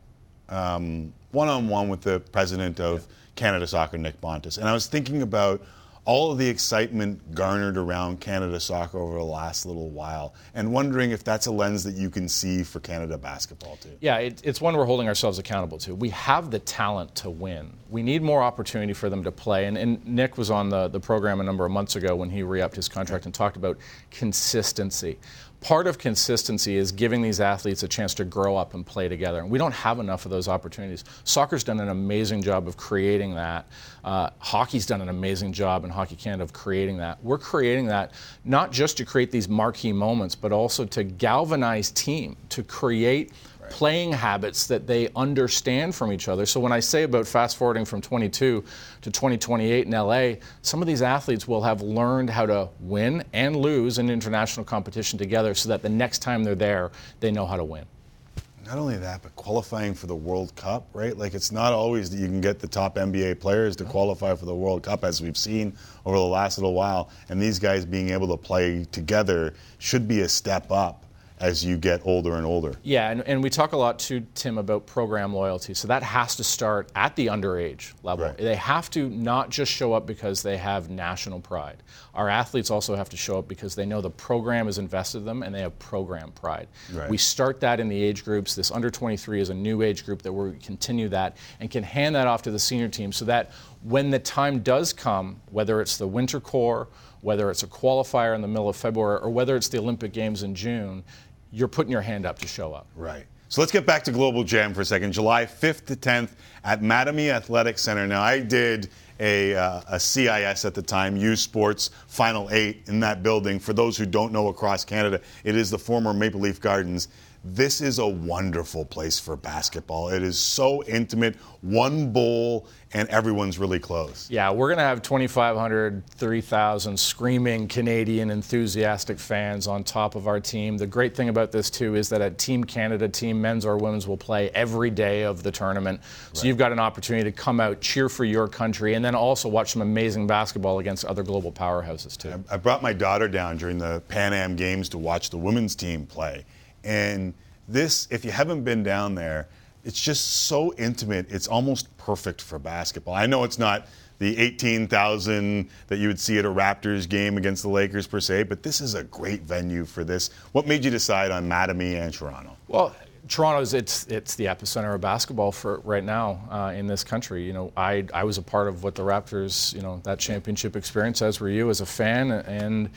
[SPEAKER 2] um, one-on-one with the president of Canada Soccer, Nick Bontis, and I was thinking about all of the excitement garnered around Canada soccer over the last little while, and wondering if that's a lens that you can see for Canada basketball too.
[SPEAKER 29] Yeah, it, it's one we're holding ourselves accountable to. We have the talent to win. We need more opportunity for them to play. And, and Nick was on the, the program a number of months ago when he re upped his contract and talked about consistency. Part of consistency is giving these athletes a chance to grow up and play together. And we don't have enough of those opportunities. Soccer's done an amazing job of creating that. Uh, hockey's done an amazing job in Hockey Canada of creating that. We're creating that not just to create these marquee moments, but also to galvanize team, to create playing habits that they understand from each other. So when I say about fast forwarding from 22 to 2028 in LA, some of these athletes will have learned how to win and lose in international competition together so that the next time they're there, they know how to win.
[SPEAKER 2] Not only that, but qualifying for the World Cup, right? Like it's not always that you can get the top NBA players to qualify for the World Cup, as we've seen over the last little while. And these guys being able to play together should be a step up. As you get older and older.
[SPEAKER 29] Yeah, and, and we talk a lot to Tim, about program loyalty. So that has to start at the underage level.
[SPEAKER 2] Right.
[SPEAKER 29] They have to not just show up because they have national pride. Our athletes also have to show up because they know the program has invested in them and they have program pride.
[SPEAKER 2] Right.
[SPEAKER 29] We start that in the age groups. This under 23 is a new age group that we continue that and can hand that off to the senior team so that when the time does come, whether it's the winter core, whether it's a qualifier in the middle of February, or whether it's the Olympic Games in June, you're putting your hand up to show up.
[SPEAKER 2] Right. So let's get back to Global Jam for a second. July 5th to 10th at Mattamy Athletic Center. Now, I did a, uh, a CIS at the time, U Sports Final Eight in that building. For those who don't know across Canada, it is the former Maple Leaf Gardens. This is a wonderful place for basketball. It is so intimate, one bowl, and everyone's really close.
[SPEAKER 29] Yeah, we're going to have 2,500, 3,000 screaming Canadian enthusiastic fans on top of our team. The great thing about this, too, is that a Team Canada, team men's or women's will play every day of the tournament. So you've got an opportunity to come out, cheer for your country, and then also watch some amazing basketball against other global powerhouses, too.
[SPEAKER 2] I brought my daughter down during the Pan Am Games to watch the women's team play. And this, if you haven't been down there, it's just so intimate. It's almost perfect for basketball. I know it's not the 18,000 that you would see at a Raptors game against the Lakers per se, but this is a great venue for this. What made you decide on Mattamy and Toronto?
[SPEAKER 29] Well, Toronto's it's it's the epicenter of basketball for right now uh, in this country. You know, I I was a part of what the Raptors, you know, that championship experience. As were you as a fan, and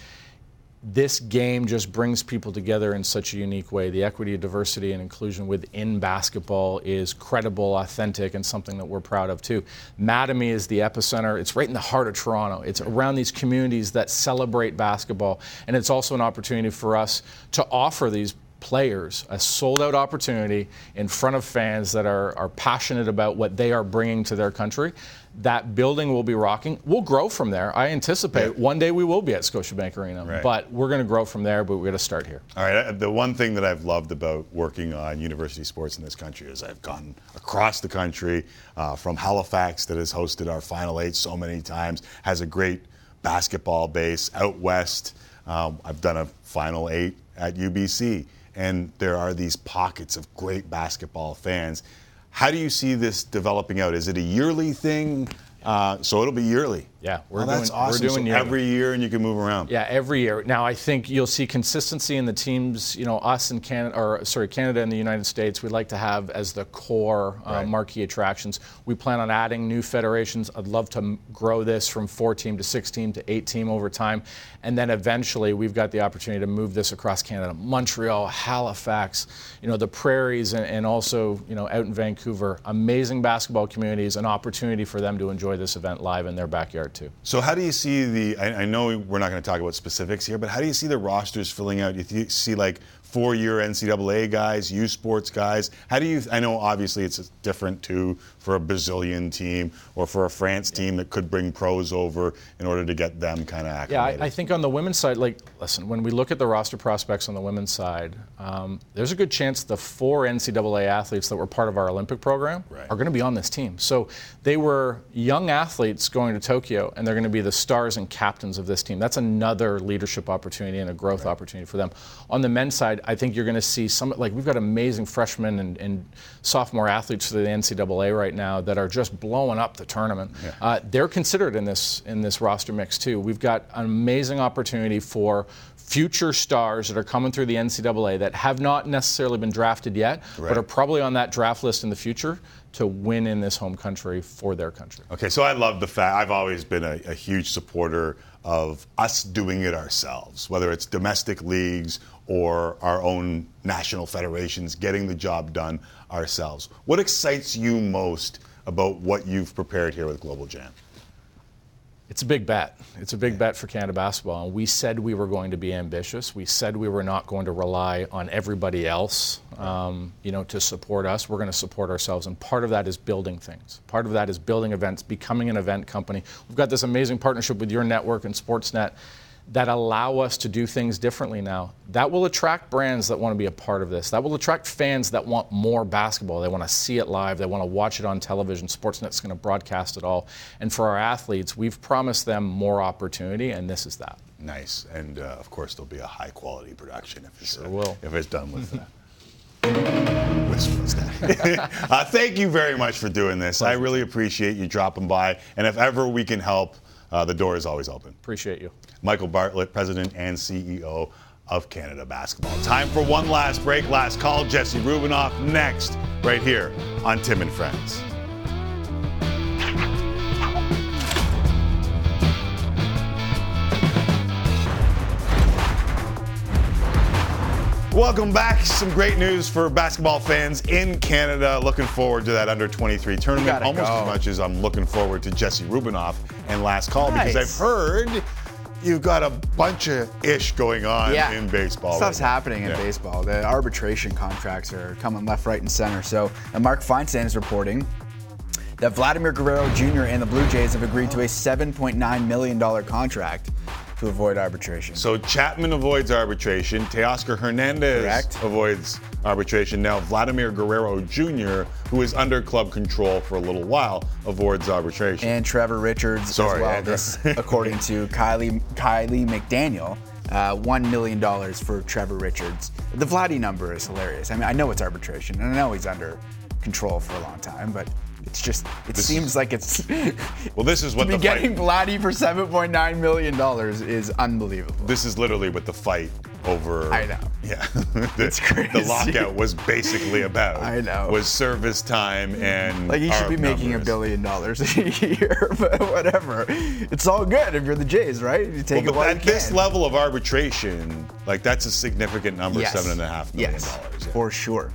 [SPEAKER 29] this game just brings people together in such a unique way. The equity, diversity, and inclusion within basketball is credible, authentic, and something that we're proud of too. Mattamy is the epicenter. It's right in the heart of Toronto. It's around these communities that celebrate basketball, and it's also an opportunity for us to offer these players a sold out opportunity in front of fans that are, are passionate about what they are bringing to their country. That building will be rocking. We'll grow from there. I anticipate one day we will be at Scotiabank Arena,
[SPEAKER 2] Right.
[SPEAKER 29] but we're going to grow from there, but we're going to start here.
[SPEAKER 2] All right. The one thing that I've loved about working on university sports in this country is I've gone across the country uh, from Halifax, that has hosted our Final Eight so many times, has a great basketball base out west. Um, I've done a Final Eight at UBC, and there are these pockets of great basketball fans. How do you see this developing out? Is it a yearly thing? Uh, so it'll be yearly.
[SPEAKER 29] Yeah,
[SPEAKER 2] Well, that's
[SPEAKER 29] doing- we're doing
[SPEAKER 2] so every year, and you can move around.
[SPEAKER 29] Yeah, every year. Now I think you'll see consistency in the teams. You know, us and Canada, or sorry, Canada and the United States. We'd like to have as the core uh,
[SPEAKER 2] Right.
[SPEAKER 29] marquee attractions. We plan on adding new federations. I'd love to m- grow this from four team to six team to eight team over time, and then eventually we've got the opportunity to move this across Canada, Montreal, Halifax, you know, the prairies, and, and also you know out in Vancouver. Amazing basketball communities, an opportunity for them to enjoy this event live in their backyard too.
[SPEAKER 2] So how do you see the? I, I know we're not going to talk about specifics here, but how do you see the rosters filling out? You see like four-year NCAA guys, U Sports guys. How do you? I know obviously it's different too for a Brazilian team or for a France team that could bring pros over in order to get them kind of acclimated.
[SPEAKER 29] Yeah, I, I think on the women's side, like, listen, when we look at the roster prospects on the women's side, um, there's a good chance the four NCAA athletes that were part of our Olympic program are going to be on this team. So they were young athletes going to Tokyo, and they're going to be the stars and captains of this team. That's another leadership opportunity and a growth opportunity for them. On the men's side, I think you're going to see some, like, we've got amazing freshmen and, and sophomore athletes for the NCAA right now that are just blowing up the tournament. Uh, they're considered in this in this roster mix too. We've got an amazing opportunity for future stars that are coming through the NCAA that have not necessarily been drafted yet,
[SPEAKER 2] Right.
[SPEAKER 29] but are probably on that draft list in the future to win in this home country for their country.
[SPEAKER 2] Okay, so I love the fact I've always been a, a huge supporter of us doing it ourselves, whether it's domestic leagues or our own national federations getting the job done ourselves. What excites you most about what you've prepared here with Global Jam?
[SPEAKER 29] It's a big bet. It's a big bet for Canada basketball. And we said we were going to be ambitious. We said we were not going to rely on everybody else, um, you know, to support us. We're going to support ourselves. And part of that is building things. Part of that is building events, becoming an event company. We've got this amazing partnership with your network and Sportsnet that allow us to do things differently now. That will attract brands that want to be a part of this. That will attract fans that want more basketball. They want to see it live. They want to watch it on television. Sportsnet's going to broadcast it all. And for our athletes, we've promised them more opportunity, and this is that.
[SPEAKER 2] Nice, and uh, of course there'll be a high quality production if it's
[SPEAKER 29] Sure will.
[SPEAKER 2] if it's done with. Uh, that. uh, thank you very much for doing this. I really appreciate you dropping by, and if ever we can help, uh, the door is always open.
[SPEAKER 29] Appreciate you.
[SPEAKER 2] Michael Bartlett, President and CEO of Canada Basketball. Time for one last break, last call. Jesse Rubinoff next, right here on Tim and Friends. Welcome back. Some great news for basketball fans in Canada. Looking forward to that under 23 tournament almost
[SPEAKER 3] go.
[SPEAKER 2] as much as I'm looking forward to Jesse Rubinoff and last call because I've heard you've got a bunch of ish going on
[SPEAKER 3] yeah.
[SPEAKER 2] in baseball.
[SPEAKER 3] Stuff's
[SPEAKER 2] right
[SPEAKER 3] happening in baseball. The arbitration contracts are coming left, right, and center. So, uh, Mark Feinsand is reporting that Vladimir Guerrero Jr. and the Blue Jays have agreed to a $7.9 million contract to avoid arbitration.
[SPEAKER 2] So Chapman avoids arbitration. Teoscar Hernandez
[SPEAKER 3] Correct.
[SPEAKER 2] avoids arbitration. Now Vladimir Guerrero Jr., who is under club control for a little while, avoids arbitration.
[SPEAKER 3] and Trevor Richards
[SPEAKER 2] Sorry,
[SPEAKER 3] as well.
[SPEAKER 2] Andrew.
[SPEAKER 3] This, according to Kiley Kiley McDaniel, uh, one million dollars for Trevor Richards. The Vladdy number is hilarious. I mean, I know it's arbitration, and I know he's under control for a long time, but it's just it
[SPEAKER 2] This-
[SPEAKER 3] seems like it's
[SPEAKER 2] well, this is what
[SPEAKER 3] to
[SPEAKER 2] what
[SPEAKER 3] be
[SPEAKER 2] the
[SPEAKER 3] getting
[SPEAKER 2] fight.
[SPEAKER 3] Vladdy for seven point nine million dollars is unbelievable.
[SPEAKER 2] This is literally what the fight over.
[SPEAKER 3] I know.
[SPEAKER 2] Yeah, the,
[SPEAKER 3] It's crazy.
[SPEAKER 2] the lockout was basically about.
[SPEAKER 3] I know.
[SPEAKER 2] Was service time and
[SPEAKER 3] Like he should be
[SPEAKER 2] arm
[SPEAKER 3] making a billion dollars a year, but whatever. It's all good if you're the Jays, right? You take
[SPEAKER 2] Well,
[SPEAKER 3] it while
[SPEAKER 2] at
[SPEAKER 3] you
[SPEAKER 2] this level of arbitration, like that's a significant number,
[SPEAKER 3] Yes.
[SPEAKER 2] seven and a half million
[SPEAKER 3] Yes,
[SPEAKER 2] dollars. yeah.
[SPEAKER 3] for sure.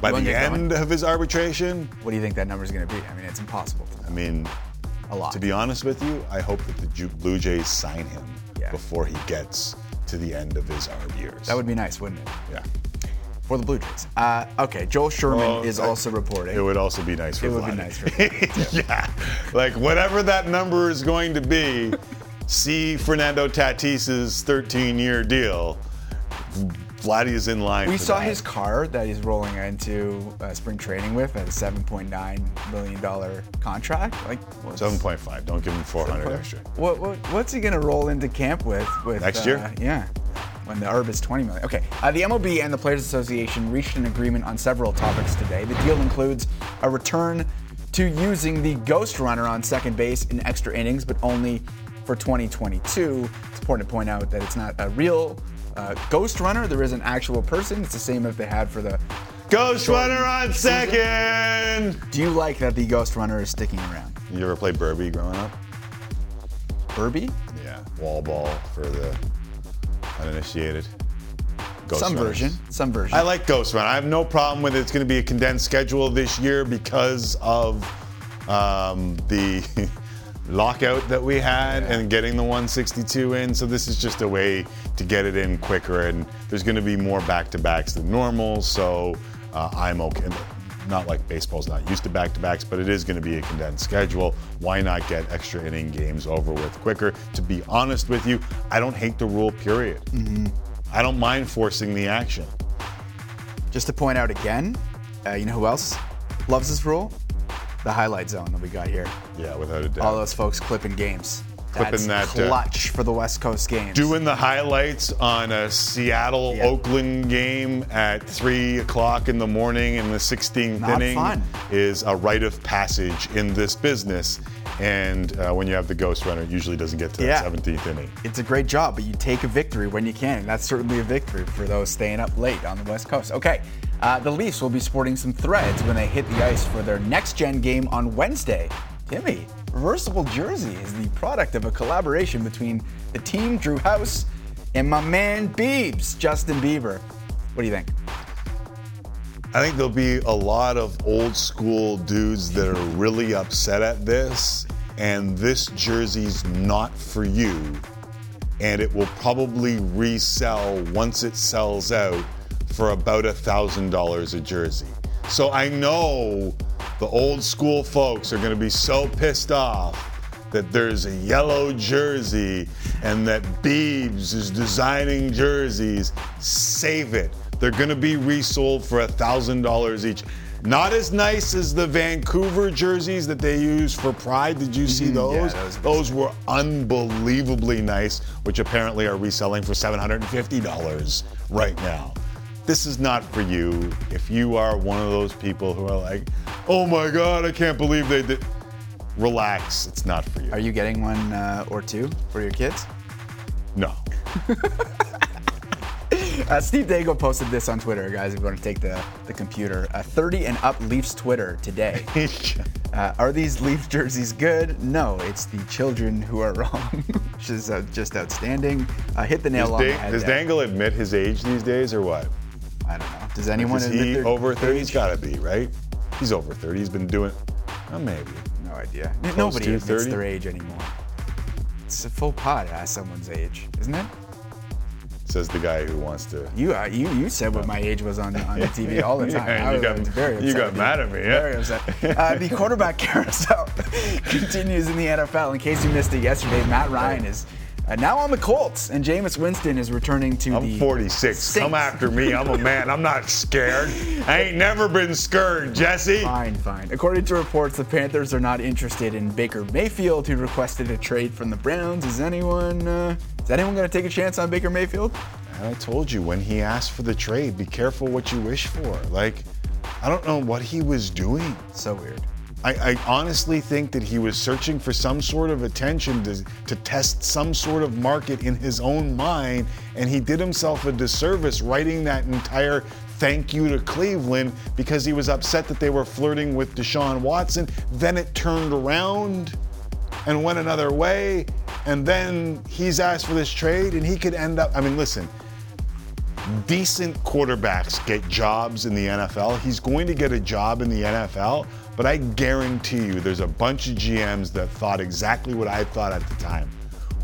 [SPEAKER 2] By the end of his arbitration,
[SPEAKER 3] What do you think that number is going to be? I mean, it's impossible.
[SPEAKER 2] I mean,
[SPEAKER 3] A lot.
[SPEAKER 2] to be honest with you, I hope that the Blue Jays sign him
[SPEAKER 3] Yeah.
[SPEAKER 2] before he gets to the end of his arm years.
[SPEAKER 3] That would be nice, wouldn't it?
[SPEAKER 2] yeah.
[SPEAKER 3] For the Blue Jays. Uh, okay, Joel Sherman
[SPEAKER 2] Well,
[SPEAKER 3] is
[SPEAKER 2] I-
[SPEAKER 3] also reporting.
[SPEAKER 2] It would also be nice for Blue.
[SPEAKER 3] It would be nice for me.
[SPEAKER 2] yeah. Like whatever that number is going to be, see Fernando Tatis's 13-year deal. Vladdy is in line.
[SPEAKER 3] we saw
[SPEAKER 2] that.
[SPEAKER 3] his car that he's rolling into uh, spring training with at a $7.9 million contract. Like,
[SPEAKER 2] 7.5. Don't give him 400 extra.
[SPEAKER 3] What, what, what's he going to roll into camp with? with
[SPEAKER 2] Next
[SPEAKER 3] uh,
[SPEAKER 2] year?
[SPEAKER 3] Yeah. When the herb is 20 million. Okay. Uh, the MLB and the Players Association reached an agreement on several topics today. The deal includes a return to using the Ghost Runner on second base in extra innings, but only for 2022. It's important to point out that it's not a real uh, Ghost Runner. There is an actual person. It's the same as they had for the
[SPEAKER 2] Ghost Runner on
[SPEAKER 3] season.
[SPEAKER 2] second.
[SPEAKER 3] Do you like that the Ghost Runner is sticking around?
[SPEAKER 2] You ever play Burby growing up?
[SPEAKER 3] Burby?
[SPEAKER 2] Yeah. Wall ball for the uninitiated. Ghost
[SPEAKER 3] Some
[SPEAKER 2] Runners.
[SPEAKER 3] version. Some version.
[SPEAKER 2] I like Ghost Run. I have no problem with it. It's going to be a condensed schedule this year because of um, the lockout that we had and getting the 162 in. So this is just a way to get it in quicker. And there's going to be more back-to-backs than normal. So uh, I'm okay. Not like baseball's not used to back-to-backs, but it is going to be a condensed schedule. Why not get extra inning games over with quicker? To be honest with you, I don't hate the rule. Period. I don't mind forcing the action.
[SPEAKER 3] Just to point out again, uh, you know who else loves this rule? The highlight zone that we got here.
[SPEAKER 2] Yeah, without a doubt.
[SPEAKER 3] All those folks clipping games.
[SPEAKER 2] Clipping
[SPEAKER 3] That's
[SPEAKER 2] that, uh,
[SPEAKER 3] clutch for the West Coast games.
[SPEAKER 2] Doing the highlights on a Seattle
[SPEAKER 3] Yeah.
[SPEAKER 2] Oakland game at three o'clock in the morning in the 16th
[SPEAKER 3] Not
[SPEAKER 2] inning
[SPEAKER 3] fun.
[SPEAKER 2] is a rite of passage in this business. And uh, when you have the ghost runner, it usually doesn't get to
[SPEAKER 3] Yeah.
[SPEAKER 2] that 17th inning.
[SPEAKER 3] It's a great job, but you take a victory when you can. And that's certainly a victory for those staying up late on the West Coast. Okay, uh, the Leafs will be sporting some threads when they hit the ice for their next gen game on Wednesday. Timmy, reversible jersey is the product of a collaboration between the team, Drew House, and my man Biebs, Justin Bieber. What do you think?
[SPEAKER 2] I think there'll be a lot of old school dudes that are really upset at this, and this jersey's not for you. And it will probably resell once it sells out for about a thousand dollars a jersey. So I know the old school folks are going to be so pissed off that there's a yellow jersey and that Biebs is designing jerseys. Save it. They're going to be resold for a thousand dollars each. Not as nice as the Vancouver jerseys that they use for Pride. Did you see
[SPEAKER 3] Mhm, yeah,
[SPEAKER 2] those?
[SPEAKER 3] those-
[SPEAKER 2] those were unbelievably nice, which apparently are reselling for $750 right now. This is not for you. If you are one of those people who are like, oh my God, I can't believe they did. Relax, it's not for you.
[SPEAKER 3] Are you getting one uh, or two for your kids?
[SPEAKER 2] No.
[SPEAKER 3] Uh, Steve Dangle posted this on Twitter, guys. If you want to take the, the computer, uh, 30 and up Leafs Twitter today. uh, are these Leafs jerseys good? No, it's the children who are wrong, which is uh, just outstanding. Uh, hit the nail
[SPEAKER 2] Does,
[SPEAKER 3] on the head.
[SPEAKER 2] does
[SPEAKER 3] there.
[SPEAKER 2] Dangle admit his age these days or what?
[SPEAKER 3] I don't know. Does anyone
[SPEAKER 2] Is he over 30? He's got to be, right? He's over 30. He's been doing, oh, maybe.
[SPEAKER 3] No idea.
[SPEAKER 2] Close
[SPEAKER 3] Nobody
[SPEAKER 2] to
[SPEAKER 3] admits
[SPEAKER 2] 30?
[SPEAKER 3] their age anymore. It's a full pot to ask someone's age, isn't it?
[SPEAKER 2] Says the guy who wants to.
[SPEAKER 3] You uh, you you said what my age was on, on the TV all the time.
[SPEAKER 2] Yeah,
[SPEAKER 3] I
[SPEAKER 2] you
[SPEAKER 3] was
[SPEAKER 2] got-
[SPEAKER 3] very upset
[SPEAKER 2] you got mad at me, yeah?
[SPEAKER 3] Very upset. Uh, the quarterback carousel continues in the NFL. In case you missed it yesterday, Matt Ryan is uh, now on the Colts, and Jameis Winston is returning to
[SPEAKER 2] I'm
[SPEAKER 3] the
[SPEAKER 2] 46. Come after me. I'm a man. I'm not scared. I ain't never been scared, Jesse.
[SPEAKER 3] Fine, fine. According to reports, the Panthers are not interested in Baker Mayfield, who requested a trade from the Browns. Is anyone uh, is anyone going to take a chance on Baker Mayfield?
[SPEAKER 2] And I told you when he asked for the trade, be careful what you wish for. Like, I don't know what he was doing.
[SPEAKER 3] So weird.
[SPEAKER 2] I, I honestly think that he was searching for some sort of attention to, to test some sort of market in his own mind, and he did himself a disservice writing that entire thank you to Cleveland because he was upset that they were flirting with Deshaun Watson. Then it turned around and went another way, and then he's asked for this trade, and he could end up. I mean, listen, decent quarterbacks get jobs in the NFL. He's going to get a job in the NFL, but I guarantee you there's a bunch of GMs that thought exactly what I thought at the time.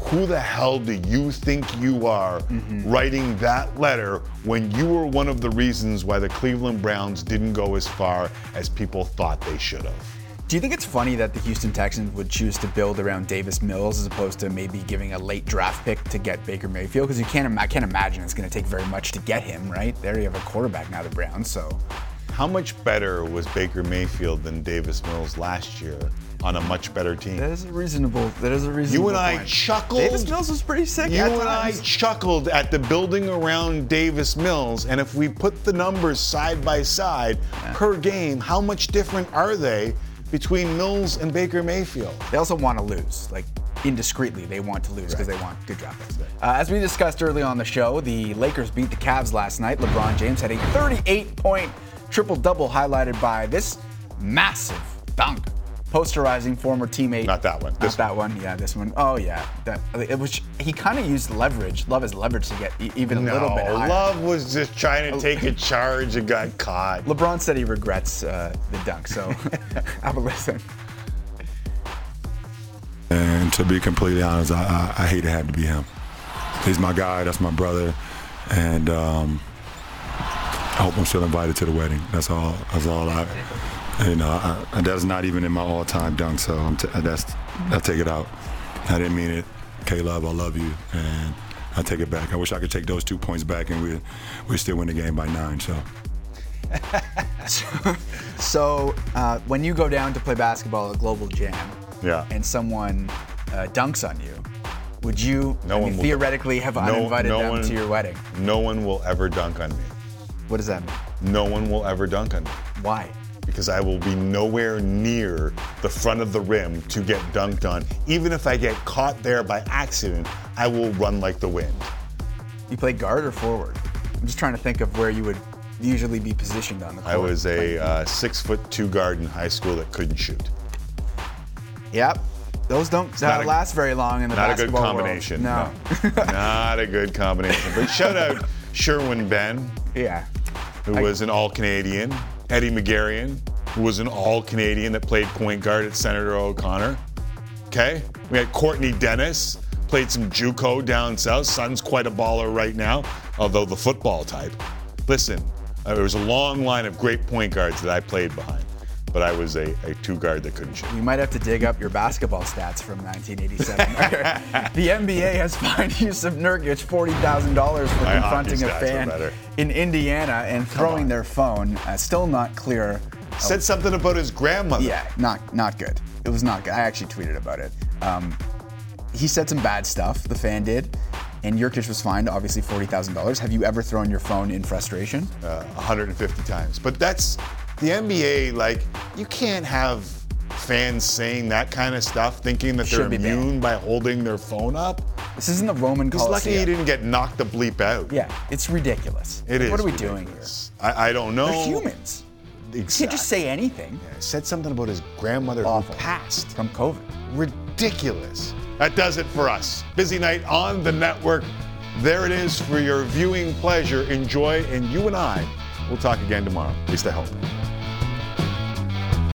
[SPEAKER 2] Who the hell do you think you are mm-hmm. writing that letter when you were one of the reasons why the Cleveland Browns didn't go as far as people thought they should have?
[SPEAKER 3] Do you think it's funny that the Houston Texans would choose to build around Davis Mills as opposed to maybe giving a late draft pick to get Baker Mayfield? Because you can't, I can't imagine it's going to take very much to get him, right? There you have a quarterback now, the Browns. So
[SPEAKER 2] How much better was Baker Mayfield than Davis Mills last year on a much better team?
[SPEAKER 3] that is a reasonable. That is a reasonable.
[SPEAKER 2] You and I
[SPEAKER 3] point.
[SPEAKER 2] chuckled.
[SPEAKER 3] Davis Mills was pretty sick.
[SPEAKER 2] You
[SPEAKER 3] at
[SPEAKER 2] and I chuckled at the building around Davis Mills, and if we put the numbers side by side per game, how much different are they between Mills and Baker Mayfield?
[SPEAKER 3] They also want to lose, like indiscreetly. They want to lose because they want good draft picks. Uh, as we discussed early on the show, the Lakers beat the Cavs last night. LeBron James had a 38-point triple-double, highlighted by this massive dunk, posterizing former teammate.
[SPEAKER 2] Not that one.
[SPEAKER 3] Not
[SPEAKER 2] This
[SPEAKER 3] that one. Yeah, this one. Oh yeah, that. It was. He kind of used leverage. Love his leverage to get e- even a little bit higher.
[SPEAKER 2] Love was just trying to take a charge and got caught.
[SPEAKER 3] LeBron said he regrets uh, the dunk. So have a listen.
[SPEAKER 30] And to be completely honest, I, I, I hate it had to be him. He's my guy. That's my brother, and um, I hope I'm still invited to the wedding. That's all. That's all I. You know, I, and that's not even in my all-time dunk. So I'm t- that's I take it out. I didn't mean it. K Love, I love you, and I take it back. I wish I could take those two points back, and we we still win the game by nine. So.
[SPEAKER 3] So uh, when you go down to play basketball at Global Jam,
[SPEAKER 2] Yeah.
[SPEAKER 3] and someone uh, dunks on you, would you
[SPEAKER 2] No
[SPEAKER 3] I
[SPEAKER 2] one
[SPEAKER 3] mean,
[SPEAKER 2] will-
[SPEAKER 3] theoretically have
[SPEAKER 2] No-
[SPEAKER 3] uninvited
[SPEAKER 2] no
[SPEAKER 3] them
[SPEAKER 2] one-
[SPEAKER 3] to your wedding?
[SPEAKER 2] No one will ever dunk on me.
[SPEAKER 3] What does that mean?
[SPEAKER 2] No one will ever dunk on me.
[SPEAKER 3] Why?
[SPEAKER 2] Because I will be nowhere near the front of the rim to get dunked on. Even if I get caught there by accident, I will run like the wind.
[SPEAKER 3] You play guard or forward? I'm just trying to think of where you would usually be positioned on the court.
[SPEAKER 2] I was a uh, six foot two guard in high school that couldn't shoot.
[SPEAKER 3] Yep. Those don't uh,
[SPEAKER 2] not a-
[SPEAKER 3] last very long in the
[SPEAKER 2] Not a good
[SPEAKER 3] basketball world.
[SPEAKER 2] combination.
[SPEAKER 3] No.
[SPEAKER 2] Not a good combination. But shout out Sherwin Ben,
[SPEAKER 3] yeah.
[SPEAKER 2] Who was an All Canadian. Eddie McGarrion, who was an All Canadian that played point guard at Senator O'Connor. Okay. We had Courtney Dennis, played some JUCO down south. Son's quite a baller right now, although the football type. Listen, uh, there was a long line of great point guards that I played behind, but I was a, a two guard that couldn't shoot.
[SPEAKER 3] You might have to dig up your basketball stats from 1987. the NBA has fined Yusuf Nurkic $40,000 for
[SPEAKER 2] My
[SPEAKER 3] confronting a fan in Indiana and throwing their phone. Uh, still not clear
[SPEAKER 2] Said something about his grandmother.
[SPEAKER 3] Yeah, not not good. It was not good. I actually tweeted about it. Um, he said some bad stuff. The fan did, and Nurkic was fined, obviously forty thousand dollars. Have you ever thrown your phone in frustration?
[SPEAKER 2] Uh, 150 times. But that's the NBA. Like you can't have fans saying that kind of stuff, thinking that they're
[SPEAKER 3] Should be
[SPEAKER 2] immune by holding their phone up.
[SPEAKER 3] This isn't the Roman
[SPEAKER 2] He's lucky
[SPEAKER 3] Coliseum.
[SPEAKER 2] he didn't get knocked the bleep out.
[SPEAKER 3] Yeah, it's ridiculous.
[SPEAKER 2] It is.
[SPEAKER 3] What are we doing here?
[SPEAKER 2] I, I don't know.
[SPEAKER 3] They're humans. You can't just say anything.
[SPEAKER 2] Said something about his grandmother
[SPEAKER 3] Awful.
[SPEAKER 2] who passed.
[SPEAKER 3] From COVID.
[SPEAKER 2] Ridiculous. That does it for us. Busy night on the network. There it is for your viewing pleasure. Enjoy, and you and I will talk again tomorrow. Least I hope.